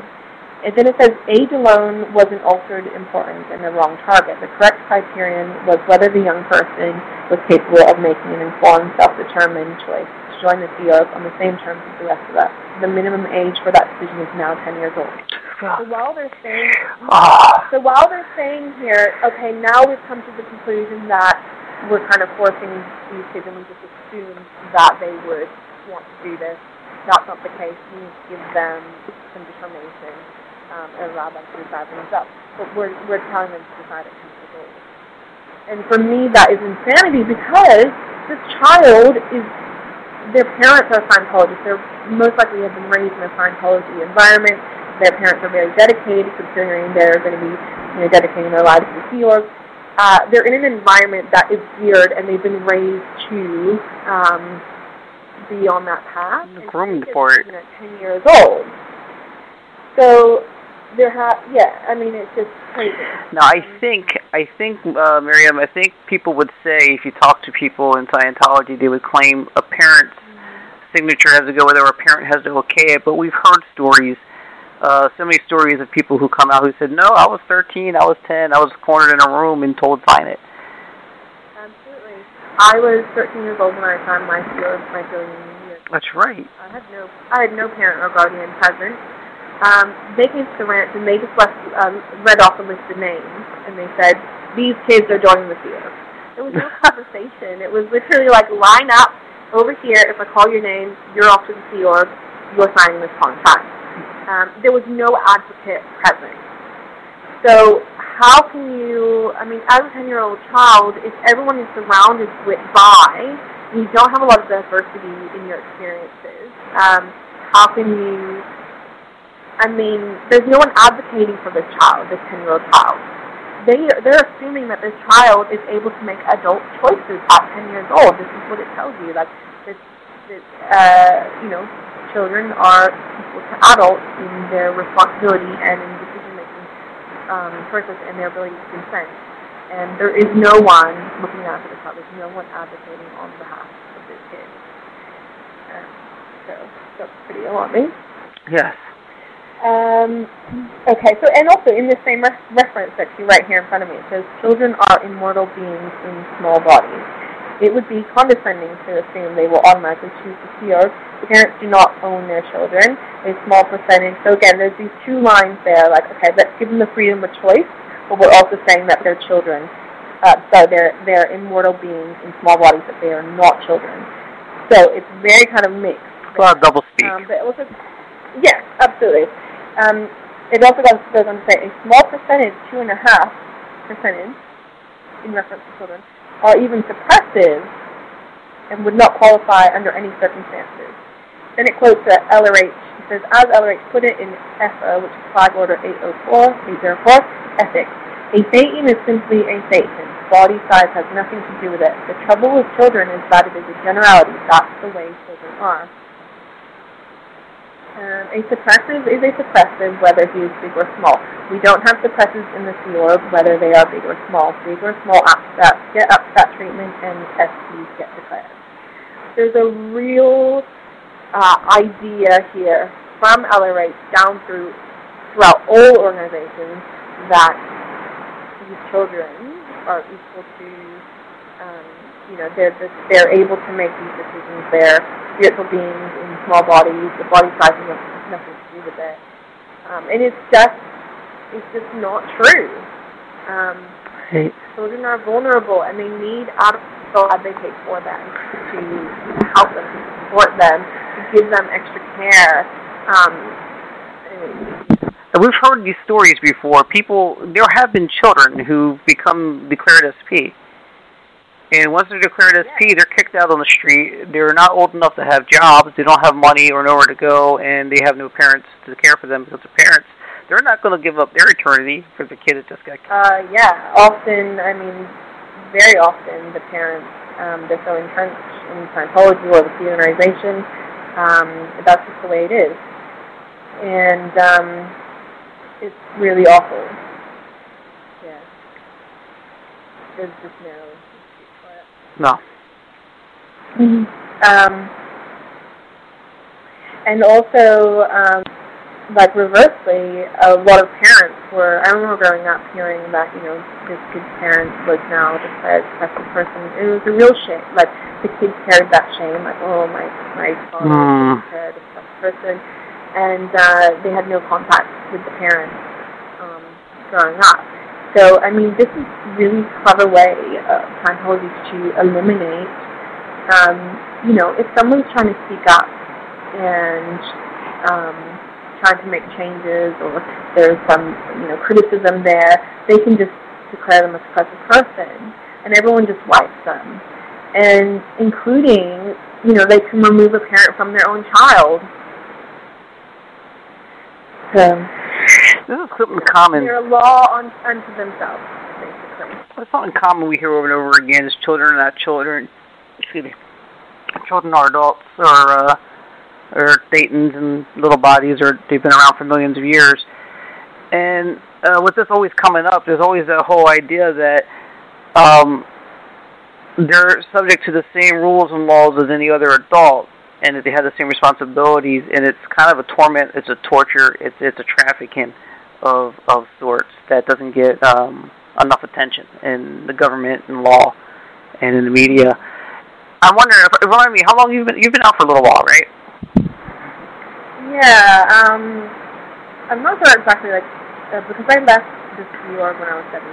and then it says age alone wasn't altered importance and the wrong target. The correct criterion was whether the young person was capable of making an informed, self-determined choice to join the Sea Org on the same terms as the rest of us. The minimum age for that decision is now 10 years old. So while they're saying Ah. so while they're saying here, okay, now we've come to the conclusion that we're kind of forcing these kids and we just assume that they would want to do this. That's not the case. We need to give them some determination um, and allow them to decide for themselves. But we're, we're telling them to decide at 10 years old. And for me, that is insanity because this child is, their parents are Scientologists. They're most likely have been raised in a Scientology environment their parents are very dedicated, considering they're going to be, you know, dedicating their lives to the Sea Org. Uh, they're in an environment that is geared, and they've been raised to um, be on that path. Groomed for it. Know, ten years old. So there ha yeah, I mean, it's just crazy. Now I think I think, uh, Mirriam, I think people would say if you talk to people in Scientology, they would claim a parent's signature has to go with it or a parent has to okay it. But we've heard stories, uh, so many stories of people who come out who said, no, I was 13, I was 10, I was cornered in a room and told sign it. Absolutely. I was 13 years old when I signed my seal my billion year. That's right. I had no I had no parent or guardian present. Um, they came to the ranch and they just left, um, read off a list of names and they said, these kids are joining the field. There was no <laughs> conversation. It was literally like, line up over here. If I call your name, you're off to the Sea Org. You're signing this contract. Um, there was no advocate present. So how can you, I mean, as a 10-year-old child, if everyone is surrounded with by, you don't have a lot of diversity in your experiences, um, how can you, I mean, there's no one advocating for this child, this 10-year-old child. They, they're assuming that this child is able to make adult choices at 10 years old. This is what it tells you. Like, this, this uh, you know, children are equal to adults in their responsibility and in decision-making um, choices and their ability to consent. And there is no one looking after the child. There's no one advocating on behalf of this kid. Um, so that's pretty alarming. Yes. Um, okay, so and also in the same re- reference section right here in front of me, it says children are immortal beings in small bodies. It would be condescending to assume they will automatically choose the. The parents do not own their children. A small percentage. So again, there's these two lines there. Like, okay, let's give them the freedom of choice, but we're also saying that they're children. Uh, so they're they're immortal beings in small bodies, but they are not children. So it's very kind of mixed. A lot of double speak. Um, but also, yes, absolutely. Um, it also goes, goes on to say a small percentage, two and a half percentage, in reference to children, are even suppressive and would not qualify under any circumstances. Then it quotes uh, LRH. It says, as LRH put it in FO, which is Flag Order 804, 804, Ethics, a thetan is simply a thetan. Body size has nothing to do with it. The trouble with children is that it is a generality. That's the way children are. Um, a suppressive is a suppressive whether he is big or small. We don't have suppressives in the Org whether they are big or small. Big or small upset, get upset treatment and SPs get declared. There's a real uh, idea here from LRH down through throughout all organizations that these children are equal to um, you know, they're they're able to make these decisions. They're spiritual beings in small bodies. The body size has nothing to do with it. Um, and it's just, it's just not true. Um, Right. children are vulnerable and they need adults to advocate for them, to help them, to support them, to give them extra care. Um, and- And we've heard these stories before. People, there have been children who become declared SP. And once they're declared SP, they're kicked out on the street. They're not old enough to have jobs. They don't have money or nowhere to go, and they have no parents to care for them because the parents, they're not going to give up their eternity for the kid that just got killed. Uh, yeah, often, I mean, very often the parents, um, they're so entrenched in Scientology or the organization, um, that's just the way it is. And um, it's really awful. Yeah. There's just no No. Um, and also, um, like reversely, a lot of parents were. I remember growing up hearing that you know this kid's parent was now declared special person. It was a real shame. Like the kids carried that shame. Like oh my my father Hmm. was a special person, and uh, they had no contact with the parents um, growing up. So I mean, this is really clever way of Scientology to eliminate. Um, you know, if someone's trying to speak up and um, trying to make changes, or there's some you know criticism there, they can just declare them a suppressive person, and everyone just wipes them, and including you know they can remove a parent from their own child. So This is something common. they're a law on, unto themselves, basically. It's something common we hear over and over again is children are not children. Excuse me. Children are adults or uh, or thetans and little bodies or they've been around for millions of years. And uh, with this always coming up, there's always that whole idea that um, they're subject to the same rules and laws as any other adult, and that they have the same responsibilities. And it's kind of a torment. It's a torture. It's it's a trafficking of of sorts that doesn't get um, enough attention in the government and law and in the media. I'm wondering, if, remind me, how long you've been you've been out for a little while, right? Yeah, um, I'm not sure exactly like uh, because I left this New York when I was 17,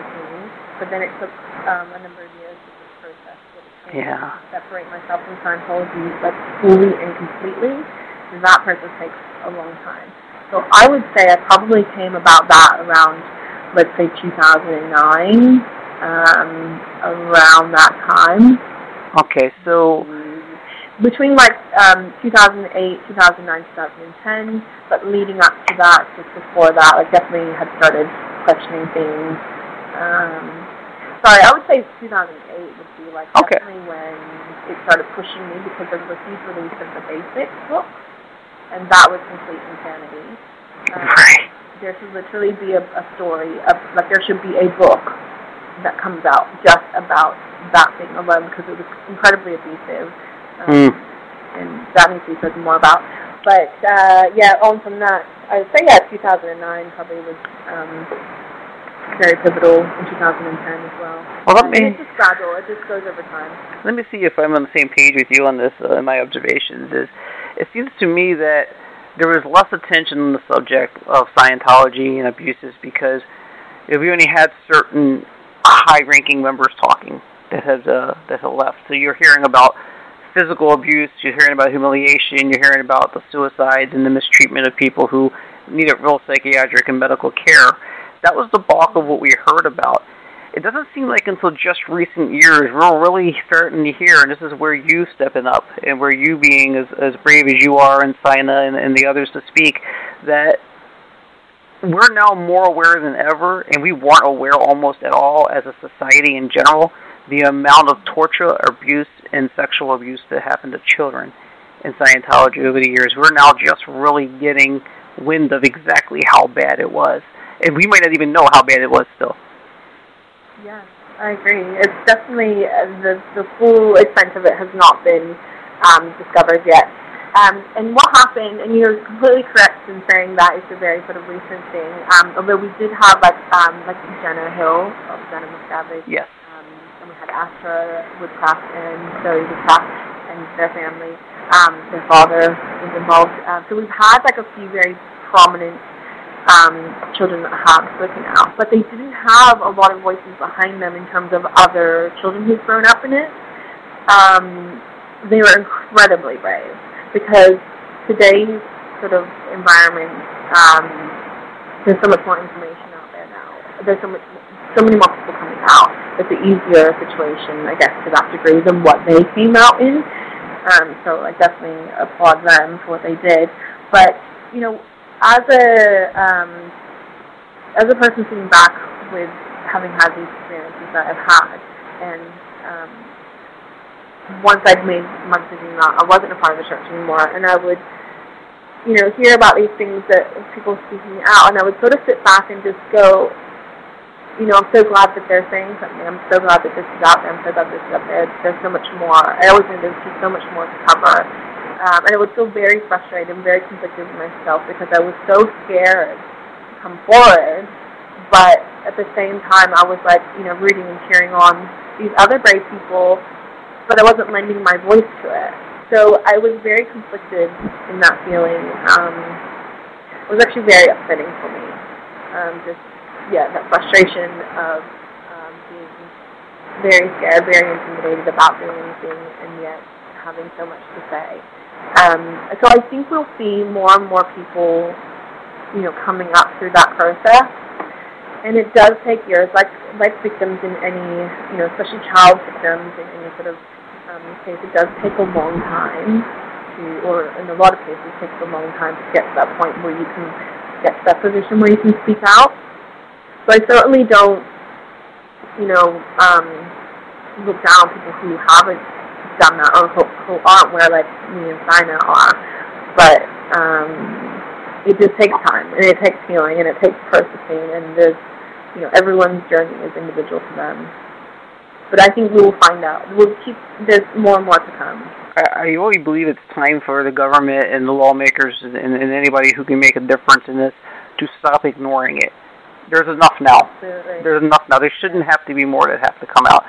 but then it took um, a number of years to this process to Yeah. separate myself from Scientology like fully and completely. That process takes a long time. So I would say I probably came about that around, let's say 2009, um, around that time. Okay, so between like um, 2008, 2009, 2010, but leading up to that, just before that, like definitely had started questioning things. Um, sorry, I would say 2008 would be like Okay. definitely when it started pushing me because there was a huge release of the Basics book, and that was complete insanity. Um, right. there should literally be a, a story of like there should be a book that comes out just about that thing alone because it was incredibly abusive. Um, Mm. And that needs to be spoken more about. But uh, yeah, on from that, I would say yeah, 2009 probably was um, very pivotal in 2010 as well. Well, let me- it's just gradual. It just goes over time. Let me see if I'm on the same page with you on this. Uh, my observations, is it seems to me that there was less attention on the subject of Scientology and abuses because we only had certain high-ranking members talking that have uh, that have left. So you're hearing about physical abuse, you're hearing about humiliation, you're hearing about the suicides and the mistreatment of people who needed real psychiatric and medical care. That was the bulk of what we heard about it doesn't seem like until just recent years we're really starting to hear, and this is where you stepping up and where you being as, as brave as you are and Sina and, and the others to speak, that we're now more aware than ever, and we weren't aware almost at all as a society in general, the amount of torture, abuse, and sexual abuse that happened to children in Scientology over the years. We're now just really getting wind of exactly how bad it was. And we might not even know how bad it was still. Yeah, I agree. It's definitely uh, the the full extent of it has not been um, discovered yet. Um, and what happened? And you're completely correct in saying that it's a very sort of recent thing. Um, although we did have like um, like Jenna Hill, or Jenna Miscavige, Yes. um, and we had Astra Woodcraft and Zoe Woodcraft and their family. Um, their father was involved. Uh, so we've had like a few very prominent um, children that have spoken out, but they didn't have a lot of voices behind them in terms of other children who've grown up in it. Um, they were incredibly brave because today's sort of environment, um, there's so much more information out there now. There's so much, so many more people coming out. It's an easier situation, I guess, to that degree than what they came out in. Um, so I definitely applaud them for what they did. But you know, as a um, as a person sitting back with having had these experiences that I've had, and um, once I'd made my decision that I wasn't a part of the church anymore, and I would, you know, hear about these things that people speaking out, and I would sort of sit back and just go, you know, I'm so glad that they're saying something. I'm so glad that this is out there. I'm so glad that this is out there. There's so much more. I always knew there's just so much more to cover. Um, and I would feel very frustrated and very conflicted with myself because I was so scared to come forward. But at the same time, I was like, you know, rooting and cheering on these other brave people, but I wasn't lending my voice to it. So I was very conflicted in that feeling. Um, it was actually very upsetting for me. Um, just, yeah, that frustration of um, being very scared, very intimidated about doing anything, and yet having so much to say. Um, so I think we'll see more and more people, you know, coming up through that process. And it does take years, like like victims in any, you know, especially child victims in any sort of um, case. It does take a long time to, or in a lot of cases, takes a long time to get to that point where you can get to that position where you can speak out. So I certainly don't, you know, um, look down on people who haven't done that or who, who aren't where like me and Sina are. But um, it just takes time and it takes healing and it takes processing and there's you know everyone's journey is individual to them. But I think we will find out. We'll keep there's more and more to come. I, I really believe it's time for the government and the lawmakers and, and anybody who can make a difference in this to stop ignoring it. There's enough now. Absolutely. There's enough now. There shouldn't have to be more that have to come out.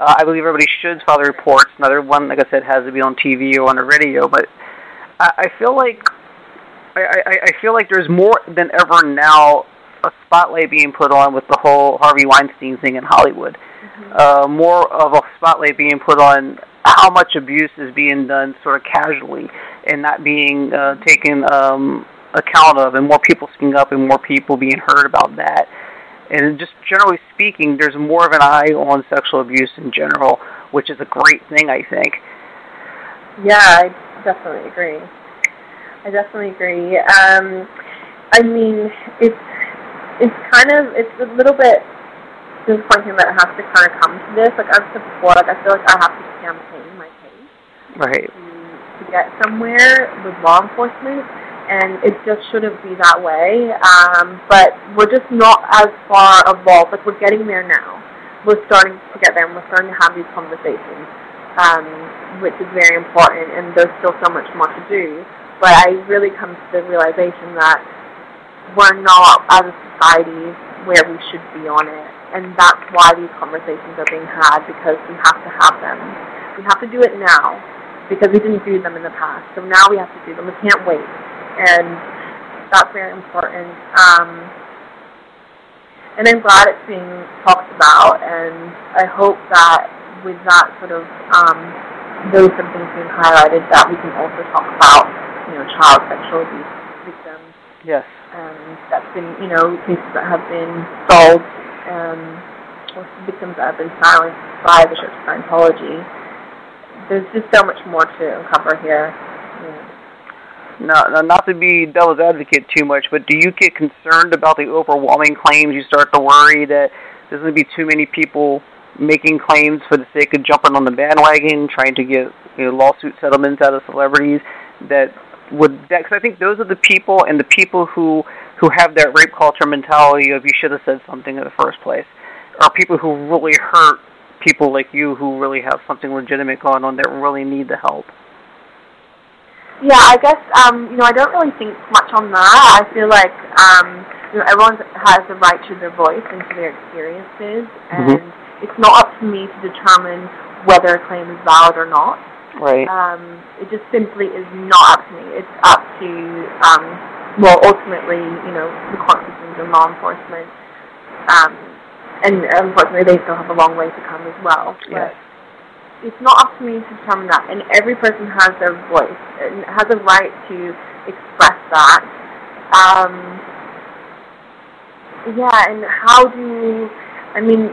Uh, I believe everybody should file the reports. Another one, like I said, has to be on TV or on the radio. But I, I feel like I, I, I feel like there's more than ever now a spotlight being put on with the whole Harvey Weinstein thing in Hollywood. Mm-hmm. Uh, more of a spotlight being put on how much abuse is being done sort of casually and not being uh, taken um, account of, and more people speaking up and more people being heard about that. And just generally speaking, there's more of an eye on sexual abuse in general, which is a great thing, I think. Yeah, I definitely agree. I definitely agree. Um, I mean, it's it's kind of it's a little bit disappointing that it has to kind of come to this. Like I've said before, like I feel like I have to campaign my case Right. to, to get somewhere with law enforcement, and it just shouldn't be that way. Um, but we're just not as far evolved. Like we're getting there now. We're starting to get there, and we're starting to have these conversations, um, which is very important. And there's still so much more to do. But I really come to the realization that we're not, as a society, where we should be on it. And that's why these conversations are being had because we have to have them. We have to do it now because we didn't do them in the past. So now we have to do them. We can't wait. And that's very important. Um, and I'm glad it's being talked about. And I hope that with that sort of um, those of things being highlighted, that we can also talk about you know child sexual abuse victims Yes. um, that's been, you know, cases that have been solved, um, or victims that have been silenced by the Church of Scientology. There's just so much more to uncover here. Now, now, not to be devil's advocate too much, but do you get concerned about the overwhelming claims? You start to worry that there's going to be too many people making claims for the sake of jumping on the bandwagon, trying to get you know, lawsuit settlements out of celebrities. That would, because I think those are the people and the people who who have that rape culture mentality of you should have said something in the first place, are people who really hurt people like you who really have something legitimate going on that really need the help. Yeah, I guess um, you know I don't really think much on that. I feel like um, you know everyone has the right to their voice and to their experiences, and it's not up to me to determine whether a claim is valid or not. Right. Um, it just simply is not up to me. It's up to um, well, ultimately, you know, the systems and law enforcement. Um, and unfortunately, they still have a long way to come as well. Yes. But it's not up to me to determine that, and every person has their voice and has a right to express that. Um, yeah, and how do you, I mean,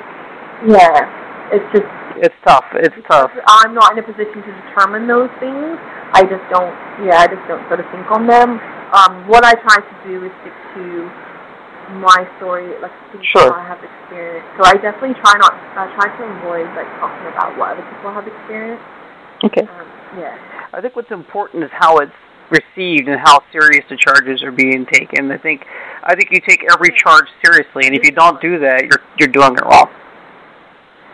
yeah, it's just It's tough. It's tough. I'm not in a position to determine those things. I just don't, yeah, I just don't sort of think on them. Um, what I try to do is stick to my story, like things Sure. that I have experienced. So I definitely try not, I try to avoid like talking about what other people have experienced. Okay. Um, yeah. I think what's important is how it's received and how serious the charges are being taken. I think I think you take every charge seriously, and if you don't do that, you're you're doing it wrong.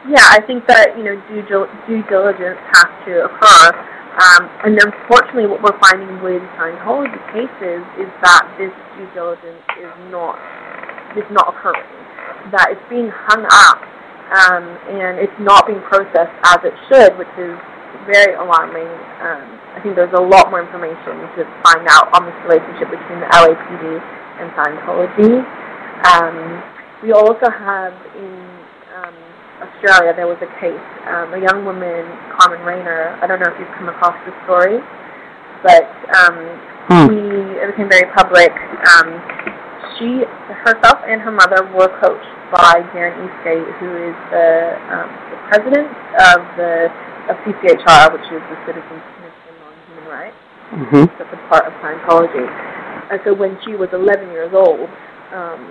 Yeah, I think that you know due dil- due diligence has to occur, um, and unfortunately, what we're finding with Scientology cases is that this due diligence is not is not occurring. That it's being hung up, um, and it's not being processed as it should, which is very alarming. Um, I think there's a lot more information to find out on this relationship between the LAPD and Scientology. Um, we also have in um, Australia, there was a case, um, a young woman, Carmen Rayner. I don't know if you've come across this story, but um, Hmm. we it became very public. Um, she herself and her mother were coached by Jan Eastgate, who is the, um, the president of the of CCHR, which is the Citizens Commission on Human Rights Mm-hmm. that's a part of Scientology. And so when she was 11 years old, um,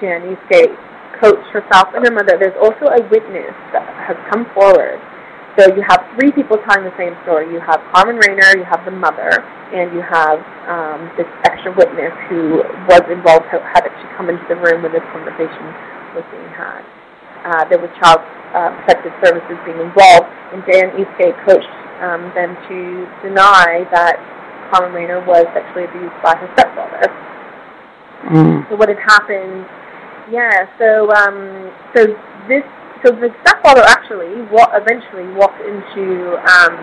Jan Eastgate coached herself and her mother. There's also a witness that has come forward. So you have three people telling the same story. You have Carmen Rayner, you have the mother, and you have um, this extra witness who was involved, had actually come into the room when this conversation was being had. Uh, there was child uh, protective services being involved, and Jan Eastgate coached um, them to deny that Carmen Rayner was sexually abused by her stepfather. Mm. So what had happened? Yeah. So um, so this so the stepfather actually wa- eventually walked into um,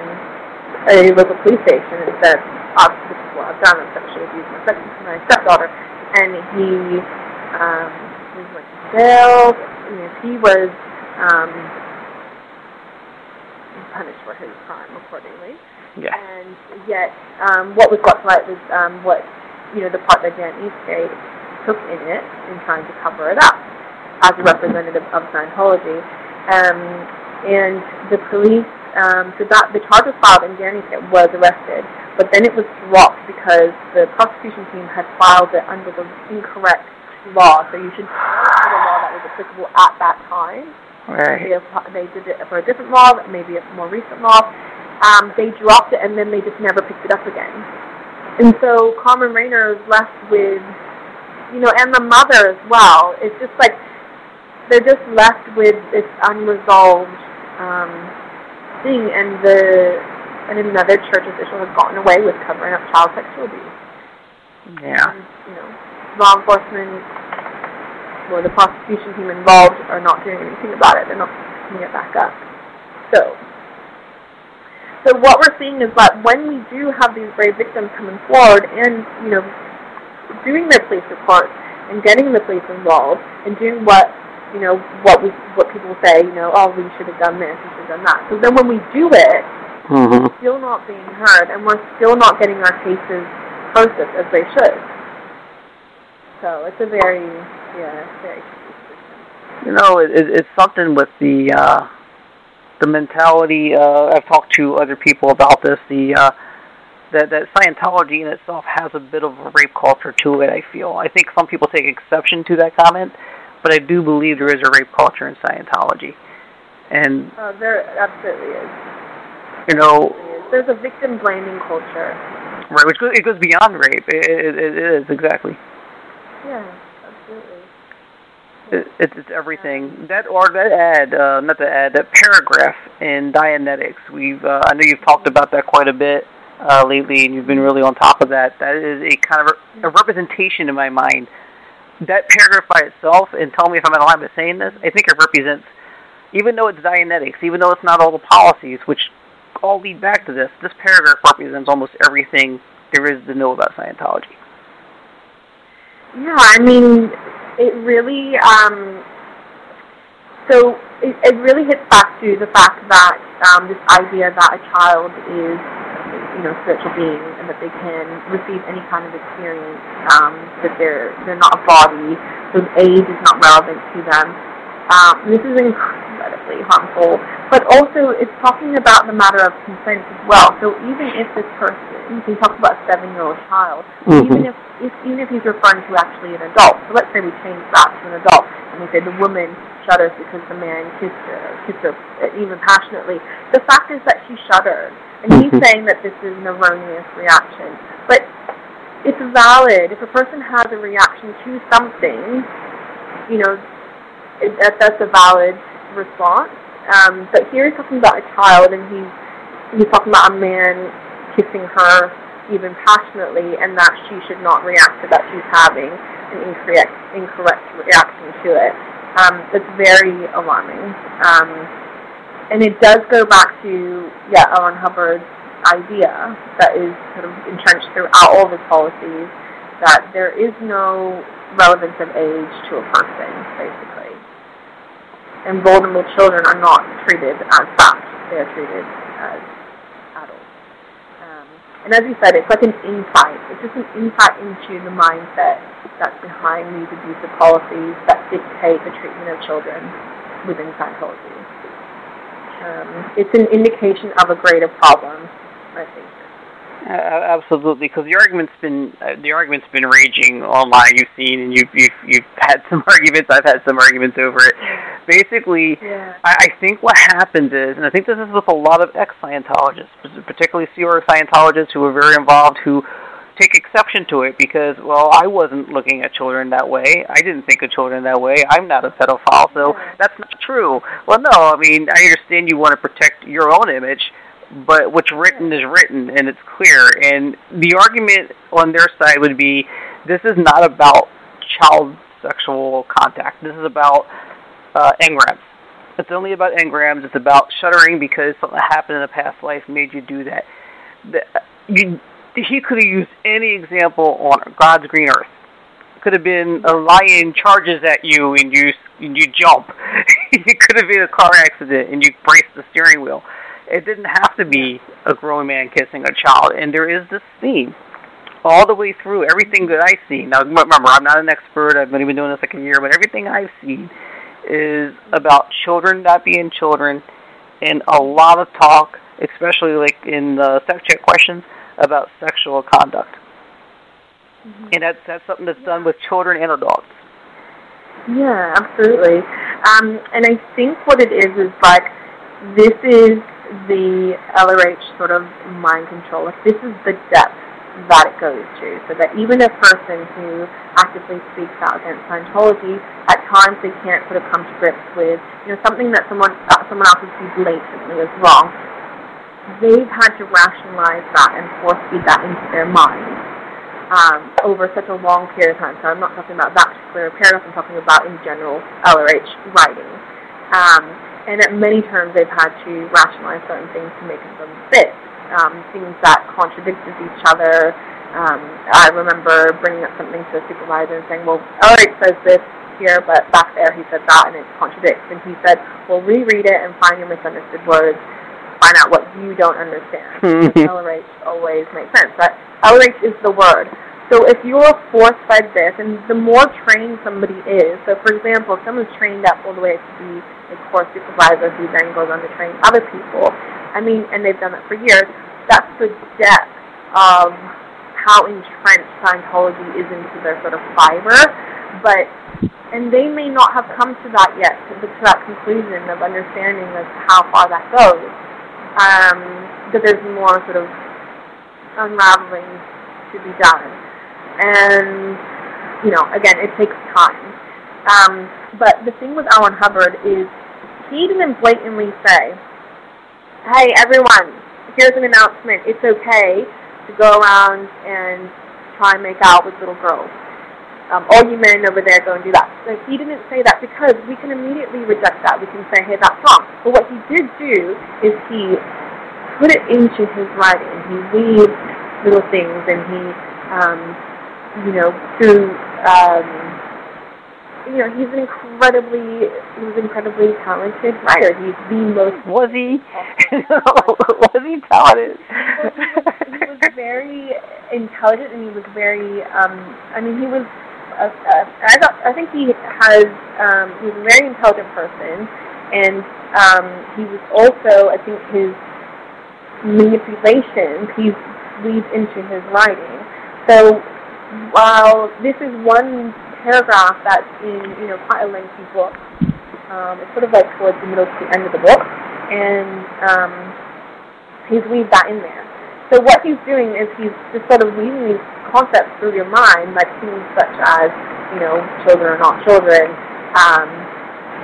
a local police station and said, oh, "This is what I've done. I'm sexually abused my, my stepdaughter," and he um, he went to jail. You know, he was um, punished for his crime accordingly. Yeah. And yet, um, what was brought to light was um, what you know the part that Jan Eastgate took in it in trying to cover it up as a representative of Scientology. Um, and the police, um, so that the charge was filed and Jan Eastgate was arrested, but then it was dropped because the prosecution team had filed it under the incorrect law. So you should follow the law that was applicable at that time. Right. They, they did it for a different law, maybe a more recent law. Um, they dropped it and then they just never picked it up again. And so Carmen Rayner is left with, you know, and the mother as well. It's just like they're just left with this unresolved um, thing, and the and another church official has gotten away with covering up child sexual abuse. Yeah. And, you know, law enforcement or the prosecution team involved are not doing anything about it. They're not picking it back up. So, so what we're seeing is that when we do have these brave victims coming forward and you know doing their police reports and getting the police involved and doing what you know what we what people say you know oh we should have done this we should have done that. So then when we do it, Mm-hmm. we're still not being heard and we're still not getting our cases processed as they should. So it's a very yeah very tricky system. You know, it, it, it's something with the uh, the mentality. Uh, I've talked to other people about this. The uh, that that Scientology in itself has a bit of a rape culture to it. I feel. I think some people take exception to that comment, but I do believe there is a rape culture in Scientology. And Uh, there absolutely is. you know, There's a victim blaming culture. right, which goes, it goes beyond rape. It, it, it is exactly. Yeah, absolutely. It, it's it's everything. That or that ad, uh, not the ad, that paragraph in Dianetics. We've uh, I know you've talked about that quite a bit uh, lately, and you've been really on top of that. That is a kind of a, representation in my mind. That paragraph by itself, and tell me if I'm line by saying this. I think it represents, even though it's Dianetics, even though it's not all the policies, which all lead back to this. This paragraph represents almost everything there is to know about Scientology. Yeah, I mean, it really, um, so it, it really hits back to the fact that um, this idea that a child is, you know, spiritual being and that they can receive any kind of experience, um, that they're they're not a body, so age is not relevant to them. Um, this is incredibly harmful, but also it's talking about the matter of consent as well. So even if this person, you talk about a seven-year-old child, Mhm. even if, if even if he's referring to actually an adult. So let's say we change that to an adult, and we say the woman shudders because the man kissed her, kissed her even passionately. The fact is that she shuddered, and he's saying that this is an erroneous reaction, but it's valid if a person has a reaction to something. You know, it, that that's a valid response. Um, but here he's talking about a child, and he's he's talking about a man kissing her even passionately, and that she should not react to that. She's having an incorrect incorrect reaction to it. Um, it's very alarming, um, and it does go back to yeah, L. Ron Hubbard's idea that is sort of entrenched throughout all of his policies that there is no relevance of age to a person, basically. And vulnerable children are not treated as such. They are treated as adults. Um, and as you said, it's like an insight. It's just an insight into the mindset that's behind these abusive policies that dictate the treatment of children within Scientology. Um, it's an indication of a greater problem, I think. Uh, absolutely, because the argument's been uh, the argument's been raging online. You've seen and you've you've you've <laughs> had some arguments. I've had some arguments over it. basically, Yeah. I, I think what happens is, and I think this is with a lot of ex-Scientologists, particularly Sea Org Scientologists who are very involved, who take exception to it because, well, I wasn't looking at children that way. I didn't think of children that way. I'm not a pedophile, so that's not true. Well, no, I mean, I understand you want to protect your own image, but what's written is written, and it's clear. And the argument on their side would be, this is not about child sexual contact. This is about uh, engrams. It's only about engrams. It's about shuddering because something happened in a past life made you do that. The, you, he could have used any example on God's green earth. Could have been a lion charges at you and you and you jump. <laughs> it could have been a car accident and you brace the steering wheel. It didn't have to be a grown man kissing a child. And there is this theme all the way through everything that I see. Now, remember, I'm not an expert. I've only been doing this like a year, but everything I've seen is about children not being children, and a lot of talk, especially like in the sec check questions, about sexual conduct. And that's that's something that's done with children and adults. Yeah, absolutely. Um, and I think what it is is like this is the LRH sort of mind control. Like this is the depth that it goes to, so that even a person who actively speaks out against Scientology, at times they can't sort of come to grips with you know something that someone that someone else would see blatantly as wrong. They've had to rationalize that and force feed that into their mind um, over such a long period of time. So I'm not talking about that particular paragraph, I'm talking about in general LRH writing. Um, and at many terms they've had to rationalize certain things to make them fit. Um, things that contradicted each other. Um, I remember bringing up something to a supervisor and saying, well, LRH says this here, but back there he said that and it contradicts. And he said, well, reread it and find your misunderstood words. Find out what you don't understand. <laughs> LRH always makes sense. That LRH is the word. So if you're force fed this, and the more trained somebody is, so for example, if someone's trained up all the way to be a course supervisor who then goes on to train other people, I mean, and they've done that for years, that's the depth of how entrenched Scientology is into their sort of fiber. But and they may not have come to that yet, to, to that conclusion of understanding of how far that goes. Um, that there's more sort of unraveling to be done. And, you know, again, it takes time. Um, but the thing with L. Ron Hubbard is he didn't blatantly say, hey, everyone, here's an announcement. It's okay to go around and try and make out with little girls. Um, all you men over there go and do that. So he didn't say that because we can immediately reject that. We can say, hey, that's wrong. But what he did do is he put it into his writing. He weaved little things and he, um, you know, through, um, you know, he's an incredibly, he's an incredibly talented writer. He's the most. Was he? <laughs> was he talented? he was very intelligent and he was very, um, I mean, he was uh, uh, I, thought, I think he has um, he's a very intelligent person, and um, he was also I think his manipulations he's weaved into his writing. So while this is one paragraph that's in you know quite a lengthy book, um, it's sort of like towards the middle to the end of the book, and um, he's weaved that in there. So what he's doing is he's just sort of weaving these concepts through your mind, like things such as, you know, children are not children, um,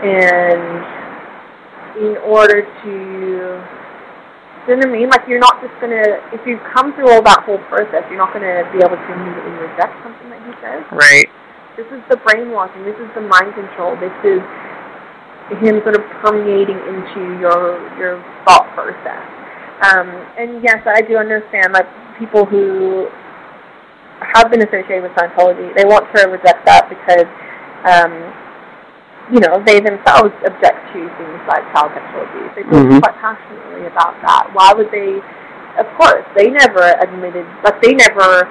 and in order to, you know what I mean? Like you're not just gonna, if you've come through all that whole process, you're not gonna be able to immediately reject something that he says. Right. This is the brainwashing. This is the mind control. This is him sort of permeating into your your thought process. Um, and yes, I do understand like people who have been associated with Scientology, they want to reject that because, um, you know, they themselves object to things like child sexual abuse. They feel Mhm. quite passionately about that. Why would they? Of course, they never admitted, like they never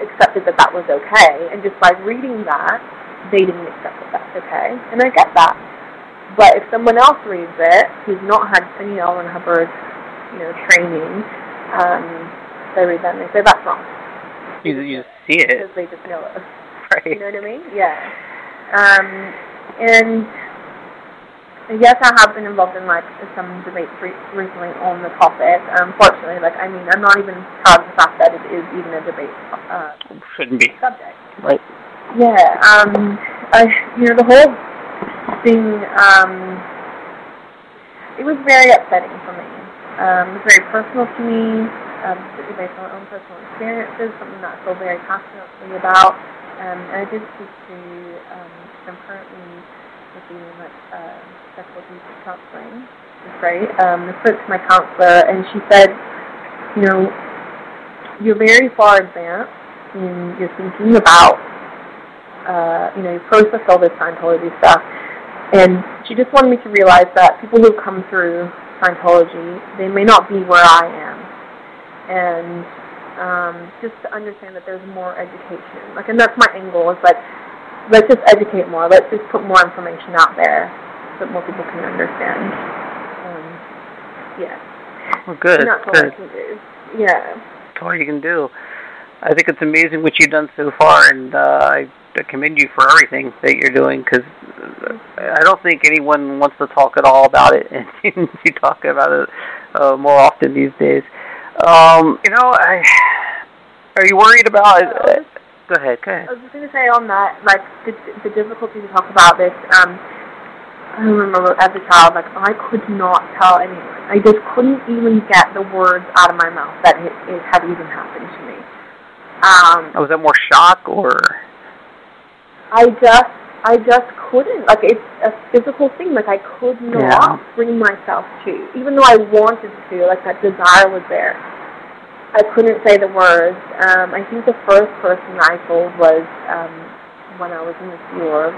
accepted that that was okay. And just by reading that, they didn't accept that that's okay. And I get that. But if someone else reads it, who's not had any L. Ron Hubbard, you know, training, um, they read that and they say that's wrong You, you see it. because they just know it. You know what I mean? Yeah. Um, and yes, I have been involved in like some debates re- recently on the topic. Unfortunately, like I mean, I'm not even proud of the fact that it is even a debate uh, Shouldn't be. subject. Right. Yeah, um, I, you know, the whole thing, um, it was very upsetting for me. Um, it was very personal to me, um, based on my own personal experiences, something that I feel very passionately about. Um, and I did speak to, um, I'm currently receiving like, uh, sexual abuse counseling, which is great. Um, I spoke to my counselor, and she said, you know, you're very far advanced in your thinking about uh, you know, you process all this Scientology stuff. And she just wanted me to realize that people who come through Scientology, they may not be where I am. And um, just to understand that there's more education. Like, and that's my angle, is like, let's just educate more. Let's just put more information out there so that more people can understand. Um, yeah. Well, good. And that's all good. I can do. Yeah. That's all you can do. I think it's amazing what you've done so far, and uh, I I commend you for everything that you're doing because I don't think anyone wants to talk at all about it, <laughs> and you talk about it uh, more often these days. Um, you know, I, are you worried about? Uh, go ahead. Go ahead. I was just going to say on that, like the the difficulty to talk about this. Um, I remember as a child, like I could not tell anyone. I just couldn't even get the words out of my mouth that it, it had even happened to me. Um, was that more shock or? I just I just couldn't. Like it's a physical thing. Like I could not Yeah. bring myself to, even though I wanted to. Like that desire was there. I couldn't say the words. Um, I think the first person I told was um, when I was in the Sea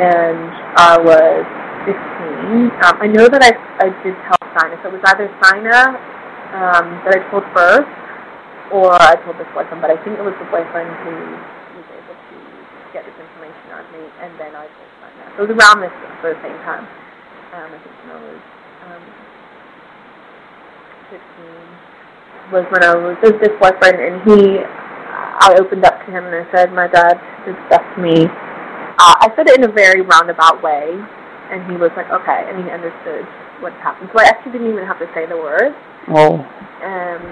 and I was 15. Um, I know that I I did tell Sina. So it was either Sina um, that I told first, or I told this boyfriend. But I think it was the boyfriend who was able to get this information out of me, and then I told Sina. So it was around this for the same time. Um, I think when I was um, 15 was when I was with this boyfriend, and he, I opened up to him and I said, my dad to me. Uh, I said it in a very roundabout way, and he was like, okay, and he understood what happened. So I actually didn't even have to say the words. Oh, Um,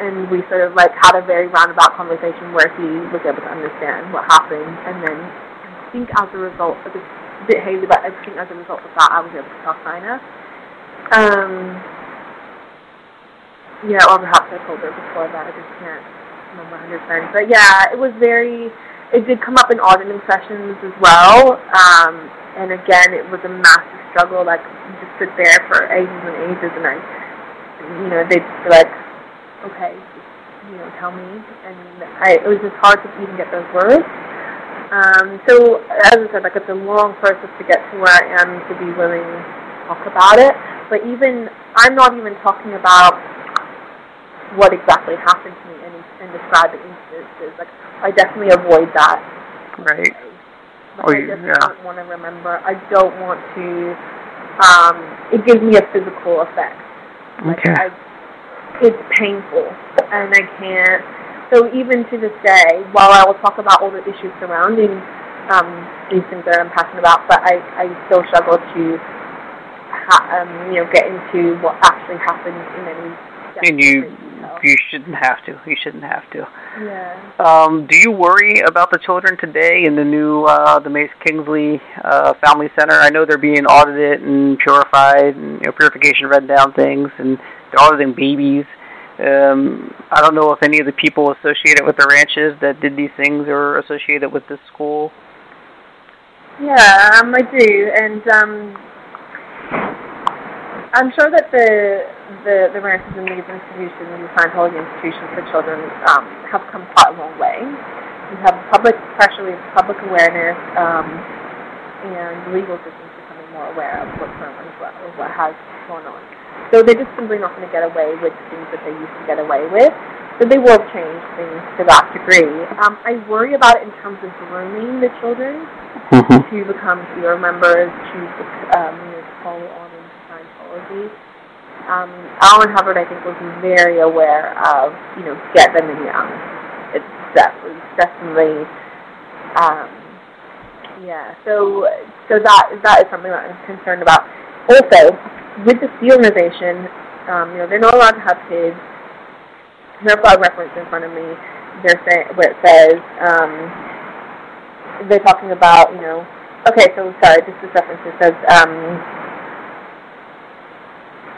and we sort of like had a very roundabout conversation where he was able to understand what happened, and then think as a result, it was a bit hazy, but I think as a result of that, I was able to tell Sina. Um, yeah, or perhaps I told her before that. I just can't remember 100%. But yeah, it was very. It did come up in auditing sessions as well. Um, and again, it was a massive struggle. Like you just sit there for ages and ages, and I, you know, they'd be like, okay, you know, tell me. And I, it was just hard to even get those words. Um, so as I said, like it's a long process to get to where I am to be willing to talk about it. But even I'm not even talking about what exactly happened to me and, and describing instances. Like I definitely avoid that. right. Like, Oh, I just yeah. don't want to remember. I don't want to. Um, it gives me a physical effect. Like Okay. I, it's painful, and I can't. So even to this day, while I will talk about all the issues surrounding um, these things that I'm passionate about, but I, I still struggle to, ha- um, you know, get into what actually happened in any. And you detail. you shouldn't have to. You shouldn't have to. Yeah. Um, do you worry about the children today in the new uh, the Mace Kingsley uh, Family Center? I know they're being audited and purified, and you know, purification read down things, and they're auditing babies. Um, I don't know if any of the people associated with the ranches that did these things are associated with this school. Yeah, um, I do, and um, I'm sure that the the the ranches and these institutions, these Scientology institutions for children, um, have come quite a long way. We have public have public awareness, um, and legal system's becoming more aware of what's going on as well, what has gone on. So they're just simply not going to get away with things that they used to get away with. So they will change things to that degree. Um, I worry about it in terms of grooming the children to become hero members, to um, you know, to follow on into Scientology. Um, L. Ron Hubbard, I think, was very aware of you know get them in young. It's definitely definitely um, yeah. So so that that is something that I'm concerned about. also, with the Sea organization, um, you know, they're not allowed to have kids. There's a reference in front of me. They're saying where it says um, they're talking about, you know, okay. So sorry, this reference. It says, um,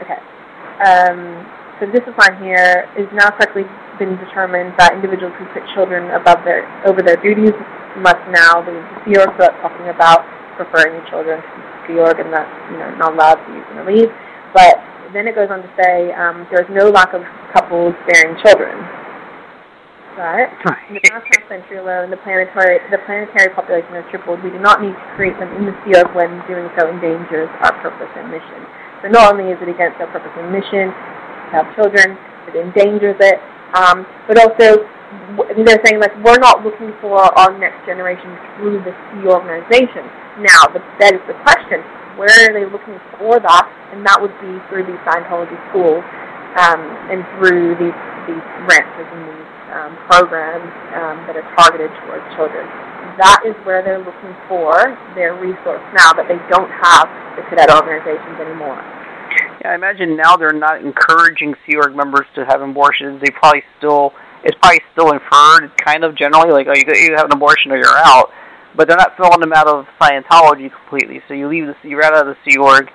okay. Um, so this line here is now correctly been determined that individuals who put children above their over their duties must now leave the Org. So that's talking about preferring children to the Sea Org and that you know not allowed to use the leave. But then it goes on to say um, there's no lack of couples bearing children. Right? In the past half century alone, the planetary the planetary population has tripled. We do not need to create them in the Org when doing so endangers our purpose and mission. So not only is it against our purpose and mission to have children, it endangers it, um, but also they're saying like we're not looking for our next generation through the Sea organization. Now the, that is the question: where are they looking for that? And that would be through these Scientology schools um, and through these these ranches and these um, programs um, that are targeted towards children. That is where they're looking for their resource now that they don't have the cadet organizations anymore. Yeah, I imagine now they're not encouraging Sea Org members to have abortions. They probably still it's probably still inferred, kind of generally, like oh, you you have an abortion or you're out. But they're not throwing them out of Scientology completely. So you leave the you're out of the Sea Org.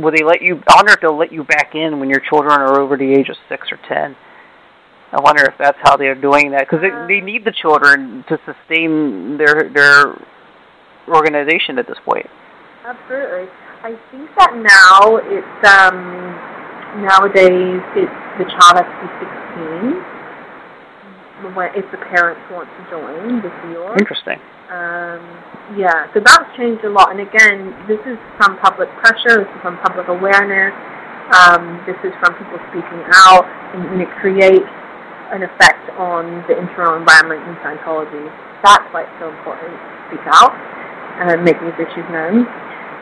Will they let you? I wonder if they'll let you back in when your children are over the age of six or ten. I wonder if that's how they're doing that because they, they need the children to sustain their their organization at this point. Absolutely. I think that now it's um nowadays it's the child has to be sixteen when if the parents want to join the Sea Interesting. Um, yeah, so that's changed a lot. And again, this is from public pressure. This is from public awareness. Um, this is from people speaking out, and, and it creates an effect on the internal environment in Scientology. That's why it's so important to speak out and make these issues known.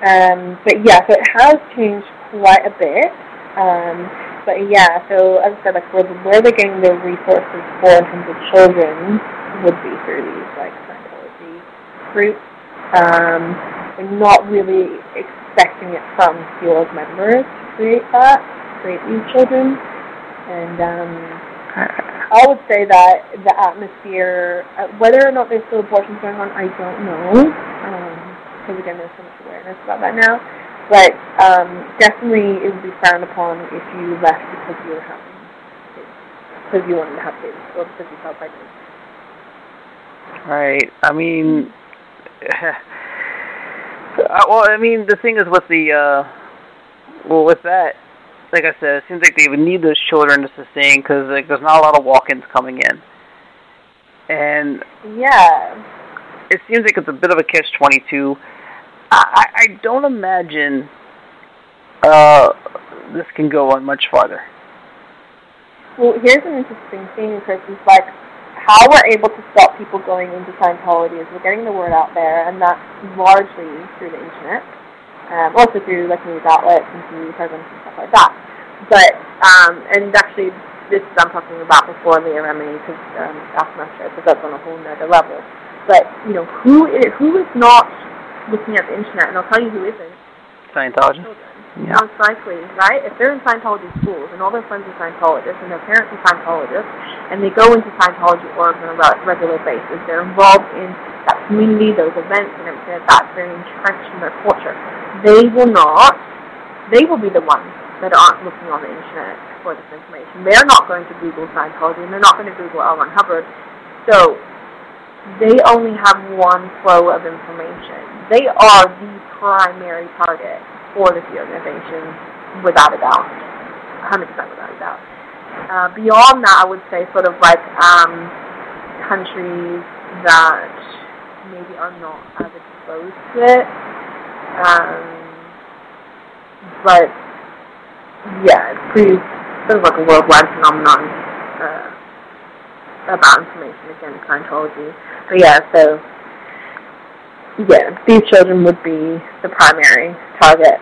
Um, but yeah, so it has changed quite a bit. Um, but yeah, so as I said, like where, where they're getting their resources for in terms of children would be through these like Scientology groups. Um, are not really expecting it from Sea members to create that, create these children. And um, I would say that the atmosphere, uh, whether or not there's still abortions going on, I don't know. Because um, again, there's so much awareness about that now. But um, definitely, it would be frowned upon if you left because you were having kids, because you wanted to have kids, or because you felt pregnant. Right. I mean, <laughs> well, I mean, the thing is with the, uh, well, with that, like I said, it seems like they would need those children to sustain because like there's not a lot of walk-ins coming in, and yeah, it seems like it's a bit of a catch-22 I, I don't imagine uh, this can go on much farther. Well, here's an interesting thing, Chris. Is like how we're able to stop people going into Scientology is we're getting the word out there, and that's largely through the internet, um, also through like news outlets and TV programs and stuff like that. But um, and actually, this I'm talking about before the RMA because um, after my show, because that's on a whole nother level. But you know, who is who is not looking at the internet, and I'll tell you who isn't. Scientology. Yeah. Most likely, right? If they're in Scientology schools and all their friends are Scientologists and their parents are Scientologists and they go into Scientology orgs on a regular basis, they're involved in that community, those events and everything like that, very entrenched in their culture. They will not, they will be the ones that aren't looking on the internet for this information. They're not going to Google Scientology and they're not going to Google L. Ron Hubbard. So they only have one flow of information. They are the primary target for this organization, without a doubt, 100% without a doubt. Uh, beyond that, I would say sort of like um, countries that maybe are not as exposed to it. Um, but yeah, it's pretty sort of like a worldwide phenomenon uh, about information again, Scientology. But yeah, so yeah, these children would be the primary target.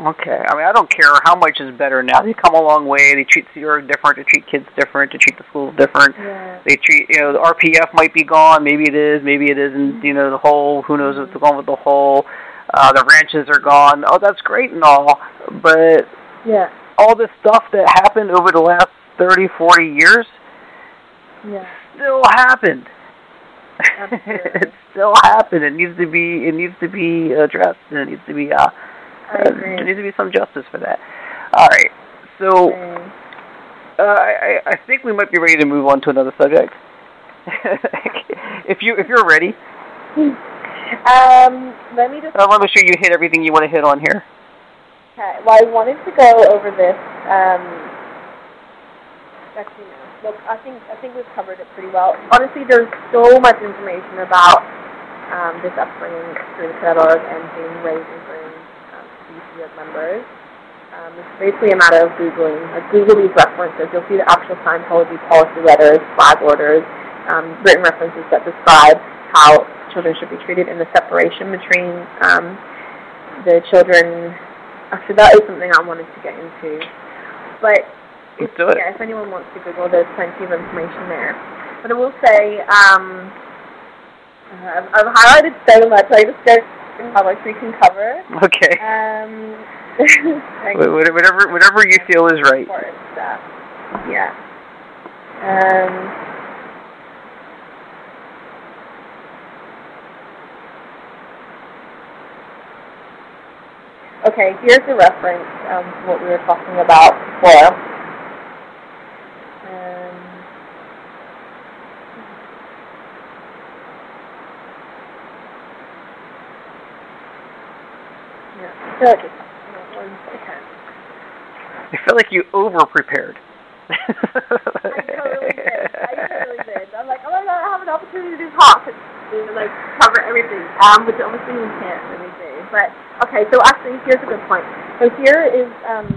Okay. I mean, I don't care how much is better now. They come a long way. They treat Sierra different. They treat kids different. They treat the schools different. Yeah. They treat, you know, the RPF might be gone. Maybe it is. Maybe it isn't. You know, the whole, who knows what's going with the whole. Uh, the ranches are gone. Oh, that's great and all, but Yeah. all this stuff that happened over the last thirty, forty years Yeah. still happened. Absolutely. it still happened. It needs to be. It needs to be addressed, and it needs to be. Uh, uh, there needs to be some justice for that. All right. So uh, I, I think we might be ready to move on to another subject. <laughs> if you if you're ready, Um, let me just I want to make sure you hit everything you want to hit on here. Okay. Well, I wanted to go over this. Um. Look, I think I think we've covered it pretty well. Honestly, there's so much information about um, this upbringing through the cadet org and being raised and groomed um, members. Um, it's basically a matter of googling. Like Google these references. You'll see the actual Scientology policy letters, flag orders, um, written references that describe how children should be treated and the separation between um, the children Actually, that is something I wanted to get into. But if, Let's do it. yeah, if anyone wants to Google, there's plenty of information there. But I will say, um, uh, I've, I've highlighted so much. I just don't know how much we can cover. Okay. Um, <laughs> like, Wh- wh- Whatever whatever you feel is right. stuff. Yeah. Um, okay, here's a reference um, to what we were talking about before. Um, so one second. I feel like you over prepared. I totally did. I totally did. I'm like, oh my god, I have an opportunity to talk and like cover everything, um, which obviously we can't really do. But okay, so actually, here's a good point. So here is um,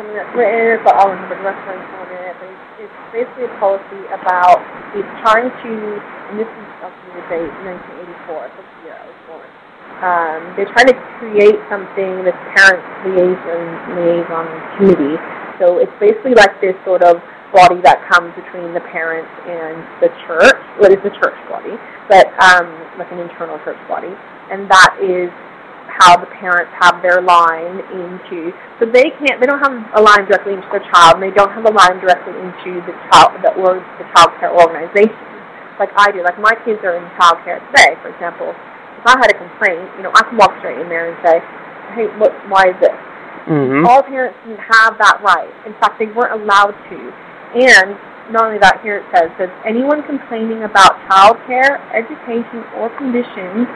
something that's written. Got all of the reference on it. But it's, it's basically a policy about it's trying to, and this is obviously the date 1984, six year I was born. Um, they're trying to create something, this parent liaison liaison committee so it's basically like this sort of body that comes between the parents and the church. Well, it's the church body, but um, like an internal church body, and that is how the parents have their line into. So they can't, they don't have a line directly into their child, and they don't have a line directly into the child, the or the child care organization, like I do. Like my kids are in child care today, for example. If I had a complaint, you know, I can walk straight in there and say, "Hey, what? Why is this?" mm-hmm. all parents didn't have that right. In fact, they weren't allowed to. And not only that, here it says, says anyone complaining about child care, education, or conditions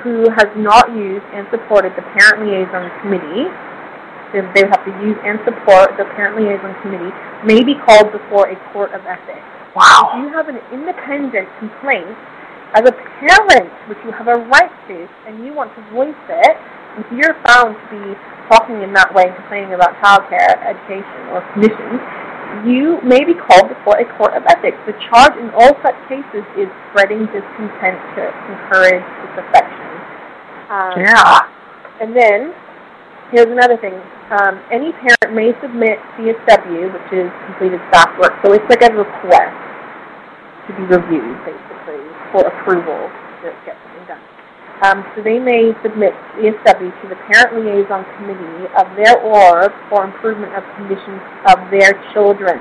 who has not used and supported the Parent Liaison Committee, so they have to use and support the Parent Liaison Committee, may be called before a court of ethics. Wow. If you have an independent complaint as a parent, which you have a right to, and you want to voice it, if you're found to be talking in that way and complaining about childcare, education, or conditions, you may be called before a court of ethics. The charge in all such cases is spreading discontent to encourage disaffection. Um, Yeah. and then, here's another thing. Um, any parent may submit CSW, which is completed staff work. So it's like a request to be reviewed, basically, for approval to get something done. Um, so they may submit CSW to the Parent Liaison Committee of their org for improvement of conditions of their children.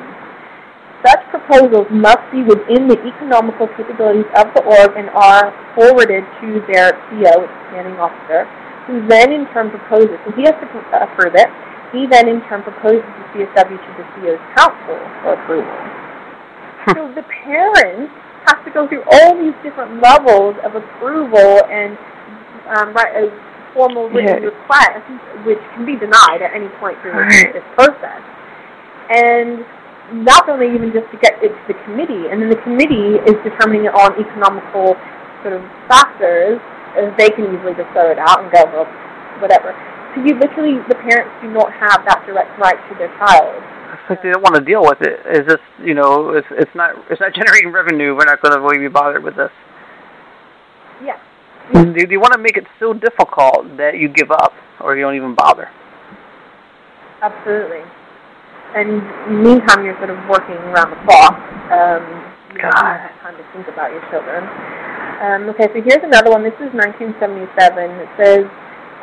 Such proposals must be within the economical capabilities of the org and are forwarded to their CO, planning officer, who then in turn proposes. So he has to approve it. He then in turn proposes the CSW to the CO's council for approval. <laughs> so the parents have to go through all these different levels of approval and um, write a formal written Yeah. request, which can be denied at any point through Right. this process. And not only even just to get it to the committee, and then the committee is determining it on economical sort of factors, and they can easily just throw it out and go, well, whatever. So you literally, the parents do not have that direct right to their child. Like they don't want to deal with it. It's just you know, it's it's not it's not <laughs> generating revenue. We're not going to really be bothered with this. Yeah. Do you want to make it so difficult that you give up or you don't even bother? Absolutely. And meantime, you're sort of working around the clock. Um, you don't God. have time to think about your children. Um, okay, so here's another one. This is 1977. It says,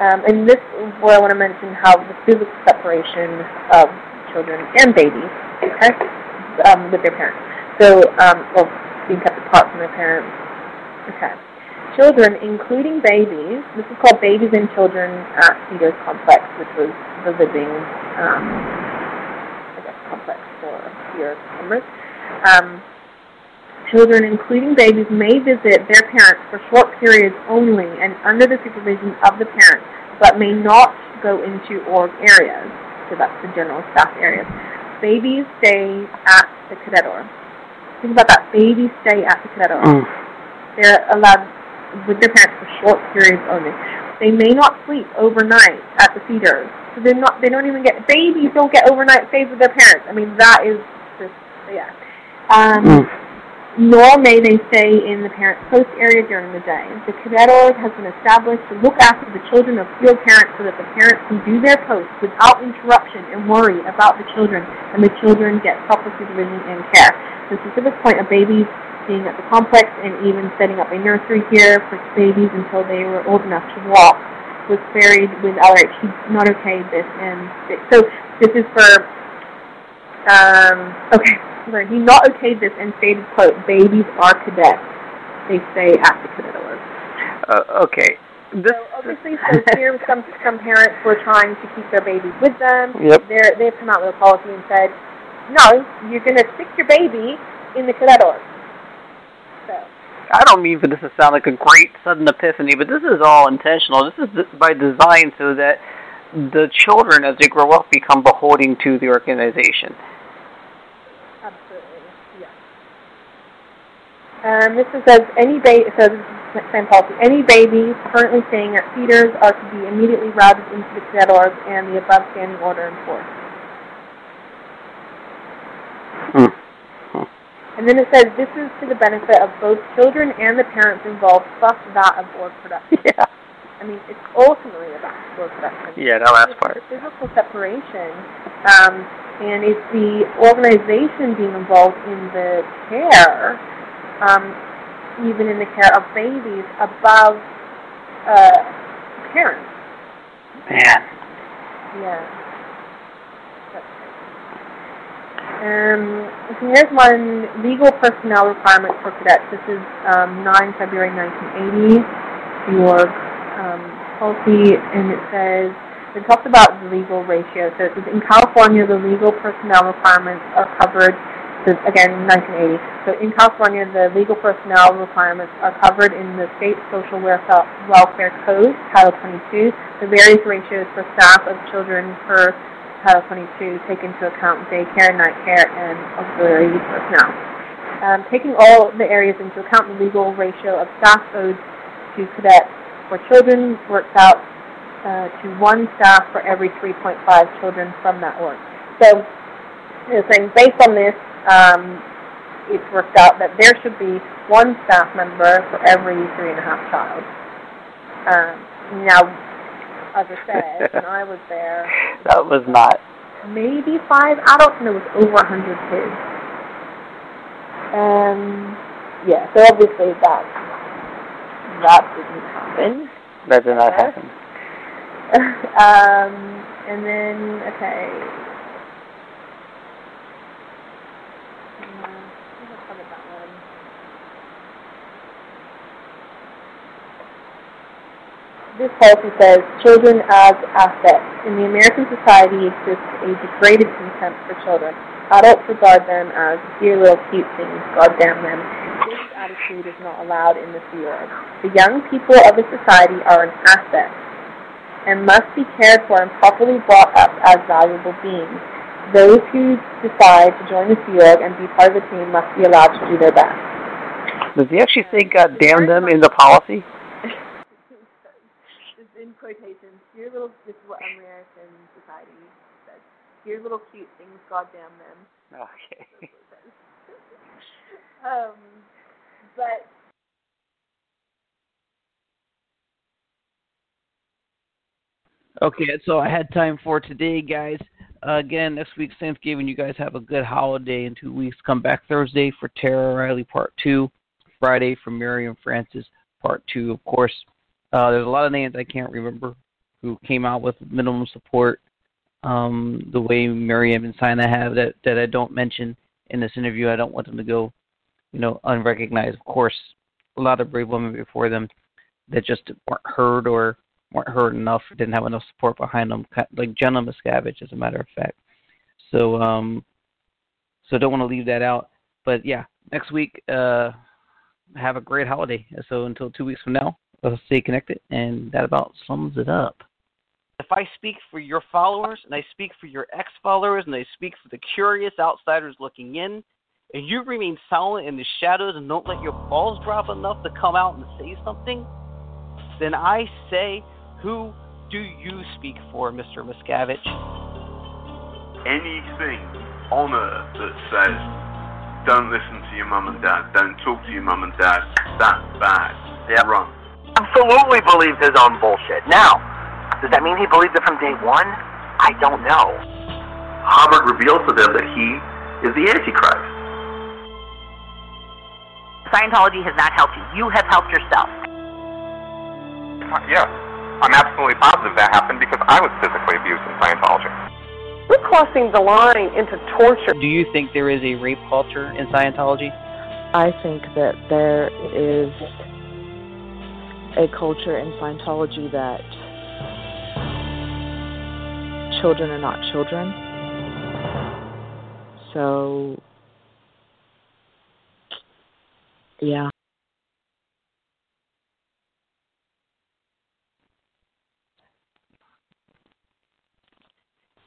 um, and this is where I want to mention how the physical separation of children and babies, okay, um, with their parents. So, um, or being kept apart from their parents. Okay. Children, including babies, this is called Babies and Children at Cedars Complex, which was the living, um, I guess, complex for Cedars members. Um, Children, including babies, may visit their parents for short periods only and under the supervision of the parents, but may not go into org areas. So that's the general staff area. Babies stay at the cadet org. Think about that. Babies stay at the cadet org. Mm. They're allowed with their parents for short periods only. They may not sleep overnight at the Cedars. So they're not. They don't even get. Babies don't get overnight stays with their parents. I mean, that is just yeah. Um, Mm. Nor may they stay in the parent post area during the day. The cadet org has been established to look after the children of field parents so that the parents can do their posts without interruption and worry about the children, and the children get proper supervision and care. The specific point of babies being at the complex and even setting up a nursery here for babies until they were old enough to walk was buried with LRH. He not okayed this, and so this is for um, okay, he not okayed this and stated, quote, babies are cadets. They stay at the cadet org. Uh, okay. This, So obviously, so here <laughs> some some parents were trying to keep their babies with them. Yep. They're, they've come out with a policy and said, no, you're going to stick your baby in the cadet org. So, I don't mean for this to sound like a great sudden epiphany, but this is all intentional. This is by design so that the children, as they grow up, become beholden to the organization. absolutely, yeah. Um, this is says any baby, so this is same policy. Any babies currently staying at Cedars are to be immediately routed into the org and the above standing order enforced. Hmm. And then it says this is to the benefit of both children and the parents involved, plus that of org production. <laughs> Yeah. I mean, it's ultimately about org production. Yeah, that last part. It's physical separation, um, and it's the organization being involved in the care, um, even in the care of babies above uh, parents. Man. Yeah. Um, so here's one legal personnel requirement for cadets. This is um, 9 February 1980, the org um, policy, and it says, it talks about the legal ratio. So it says, in California, the legal personnel requirements are covered, again, 1980. So in California, the legal personnel requirements are covered in the State Social Welfare Code, Title 22. The various ratios for staff of children per Title 22 take into account daycare, night care, and auxiliary personnel. Um, taking all the areas into account, the legal ratio of staff owed to cadets for children works out uh, to one staff for every 3.5 children from that org. So, you know, saying based on this, um, it's worked out that there should be one staff member for every three and a half child. Um, now, as I said, when I was there, <laughs> That was not. maybe five adults, and It was over a hundred kids. Um, yeah, so obviously that that didn't happen. That did not happen. <laughs> um, and then okay. Uh, I think I covered that one. This policy says children as assets. In the American society exists a degraded contempt for children. Adults regard them as dear little cute things, God damn them. This attitude is not allowed in the Sea Org. The young people of the society are an asset and must be cared for and properly brought up as valuable beings. Those who decide to join the Sea Org and be part of the team must be allowed to do their best. Does he actually say "God damn them" in the policy? It's in quotations. Dear little, this is what American society says. Dear little cute things, goddamn them. Okay. <laughs> um, but Okay, that's all I had time for today, guys. Uh, again, next week's Thanksgiving. You guys have a good holiday in two weeks. Come back Thursday for Tara Riley Part 2. Friday from Mirriam Francis Part Two. Of course, uh, there's a lot of names I can't remember who came out with minimum support um, the way Mirriam and Sina have that that I don't mention in this interview. I don't want them to go, you know, unrecognized. Of course, a lot of brave women before them that just weren't heard or weren't heard enough, didn't have enough support behind them, like Jenna Miscavige, as a matter of fact. So, um, so don't want to leave that out. But yeah, next week, uh, have a great holiday. So until two weeks from now, let's stay connected, and that about sums it up. If I speak for your followers, and I speak for your ex followers, and I speak for the curious outsiders looking in, and you remain silent in the shadows and don't let your balls drop enough to come out and say something, then I say, who do you speak for, Mr. Miscavige? Anything on earth that says, don't listen to your mum and dad, don't talk to your mum and dad, that's bad. Yep. wrong. Absolutely believed his own bullshit. Now, does that mean he believed it from day one? I don't know. Hubbard reveals to them that he is the Antichrist. Scientology has not helped you. You have helped yourself. Yes, I'm absolutely positive that happened because I was physically abused in Scientology. We're crossing the line into torture. Do you think there is a rape culture in Scientology? I think that there is a culture in Scientology that children are not children. So, yeah.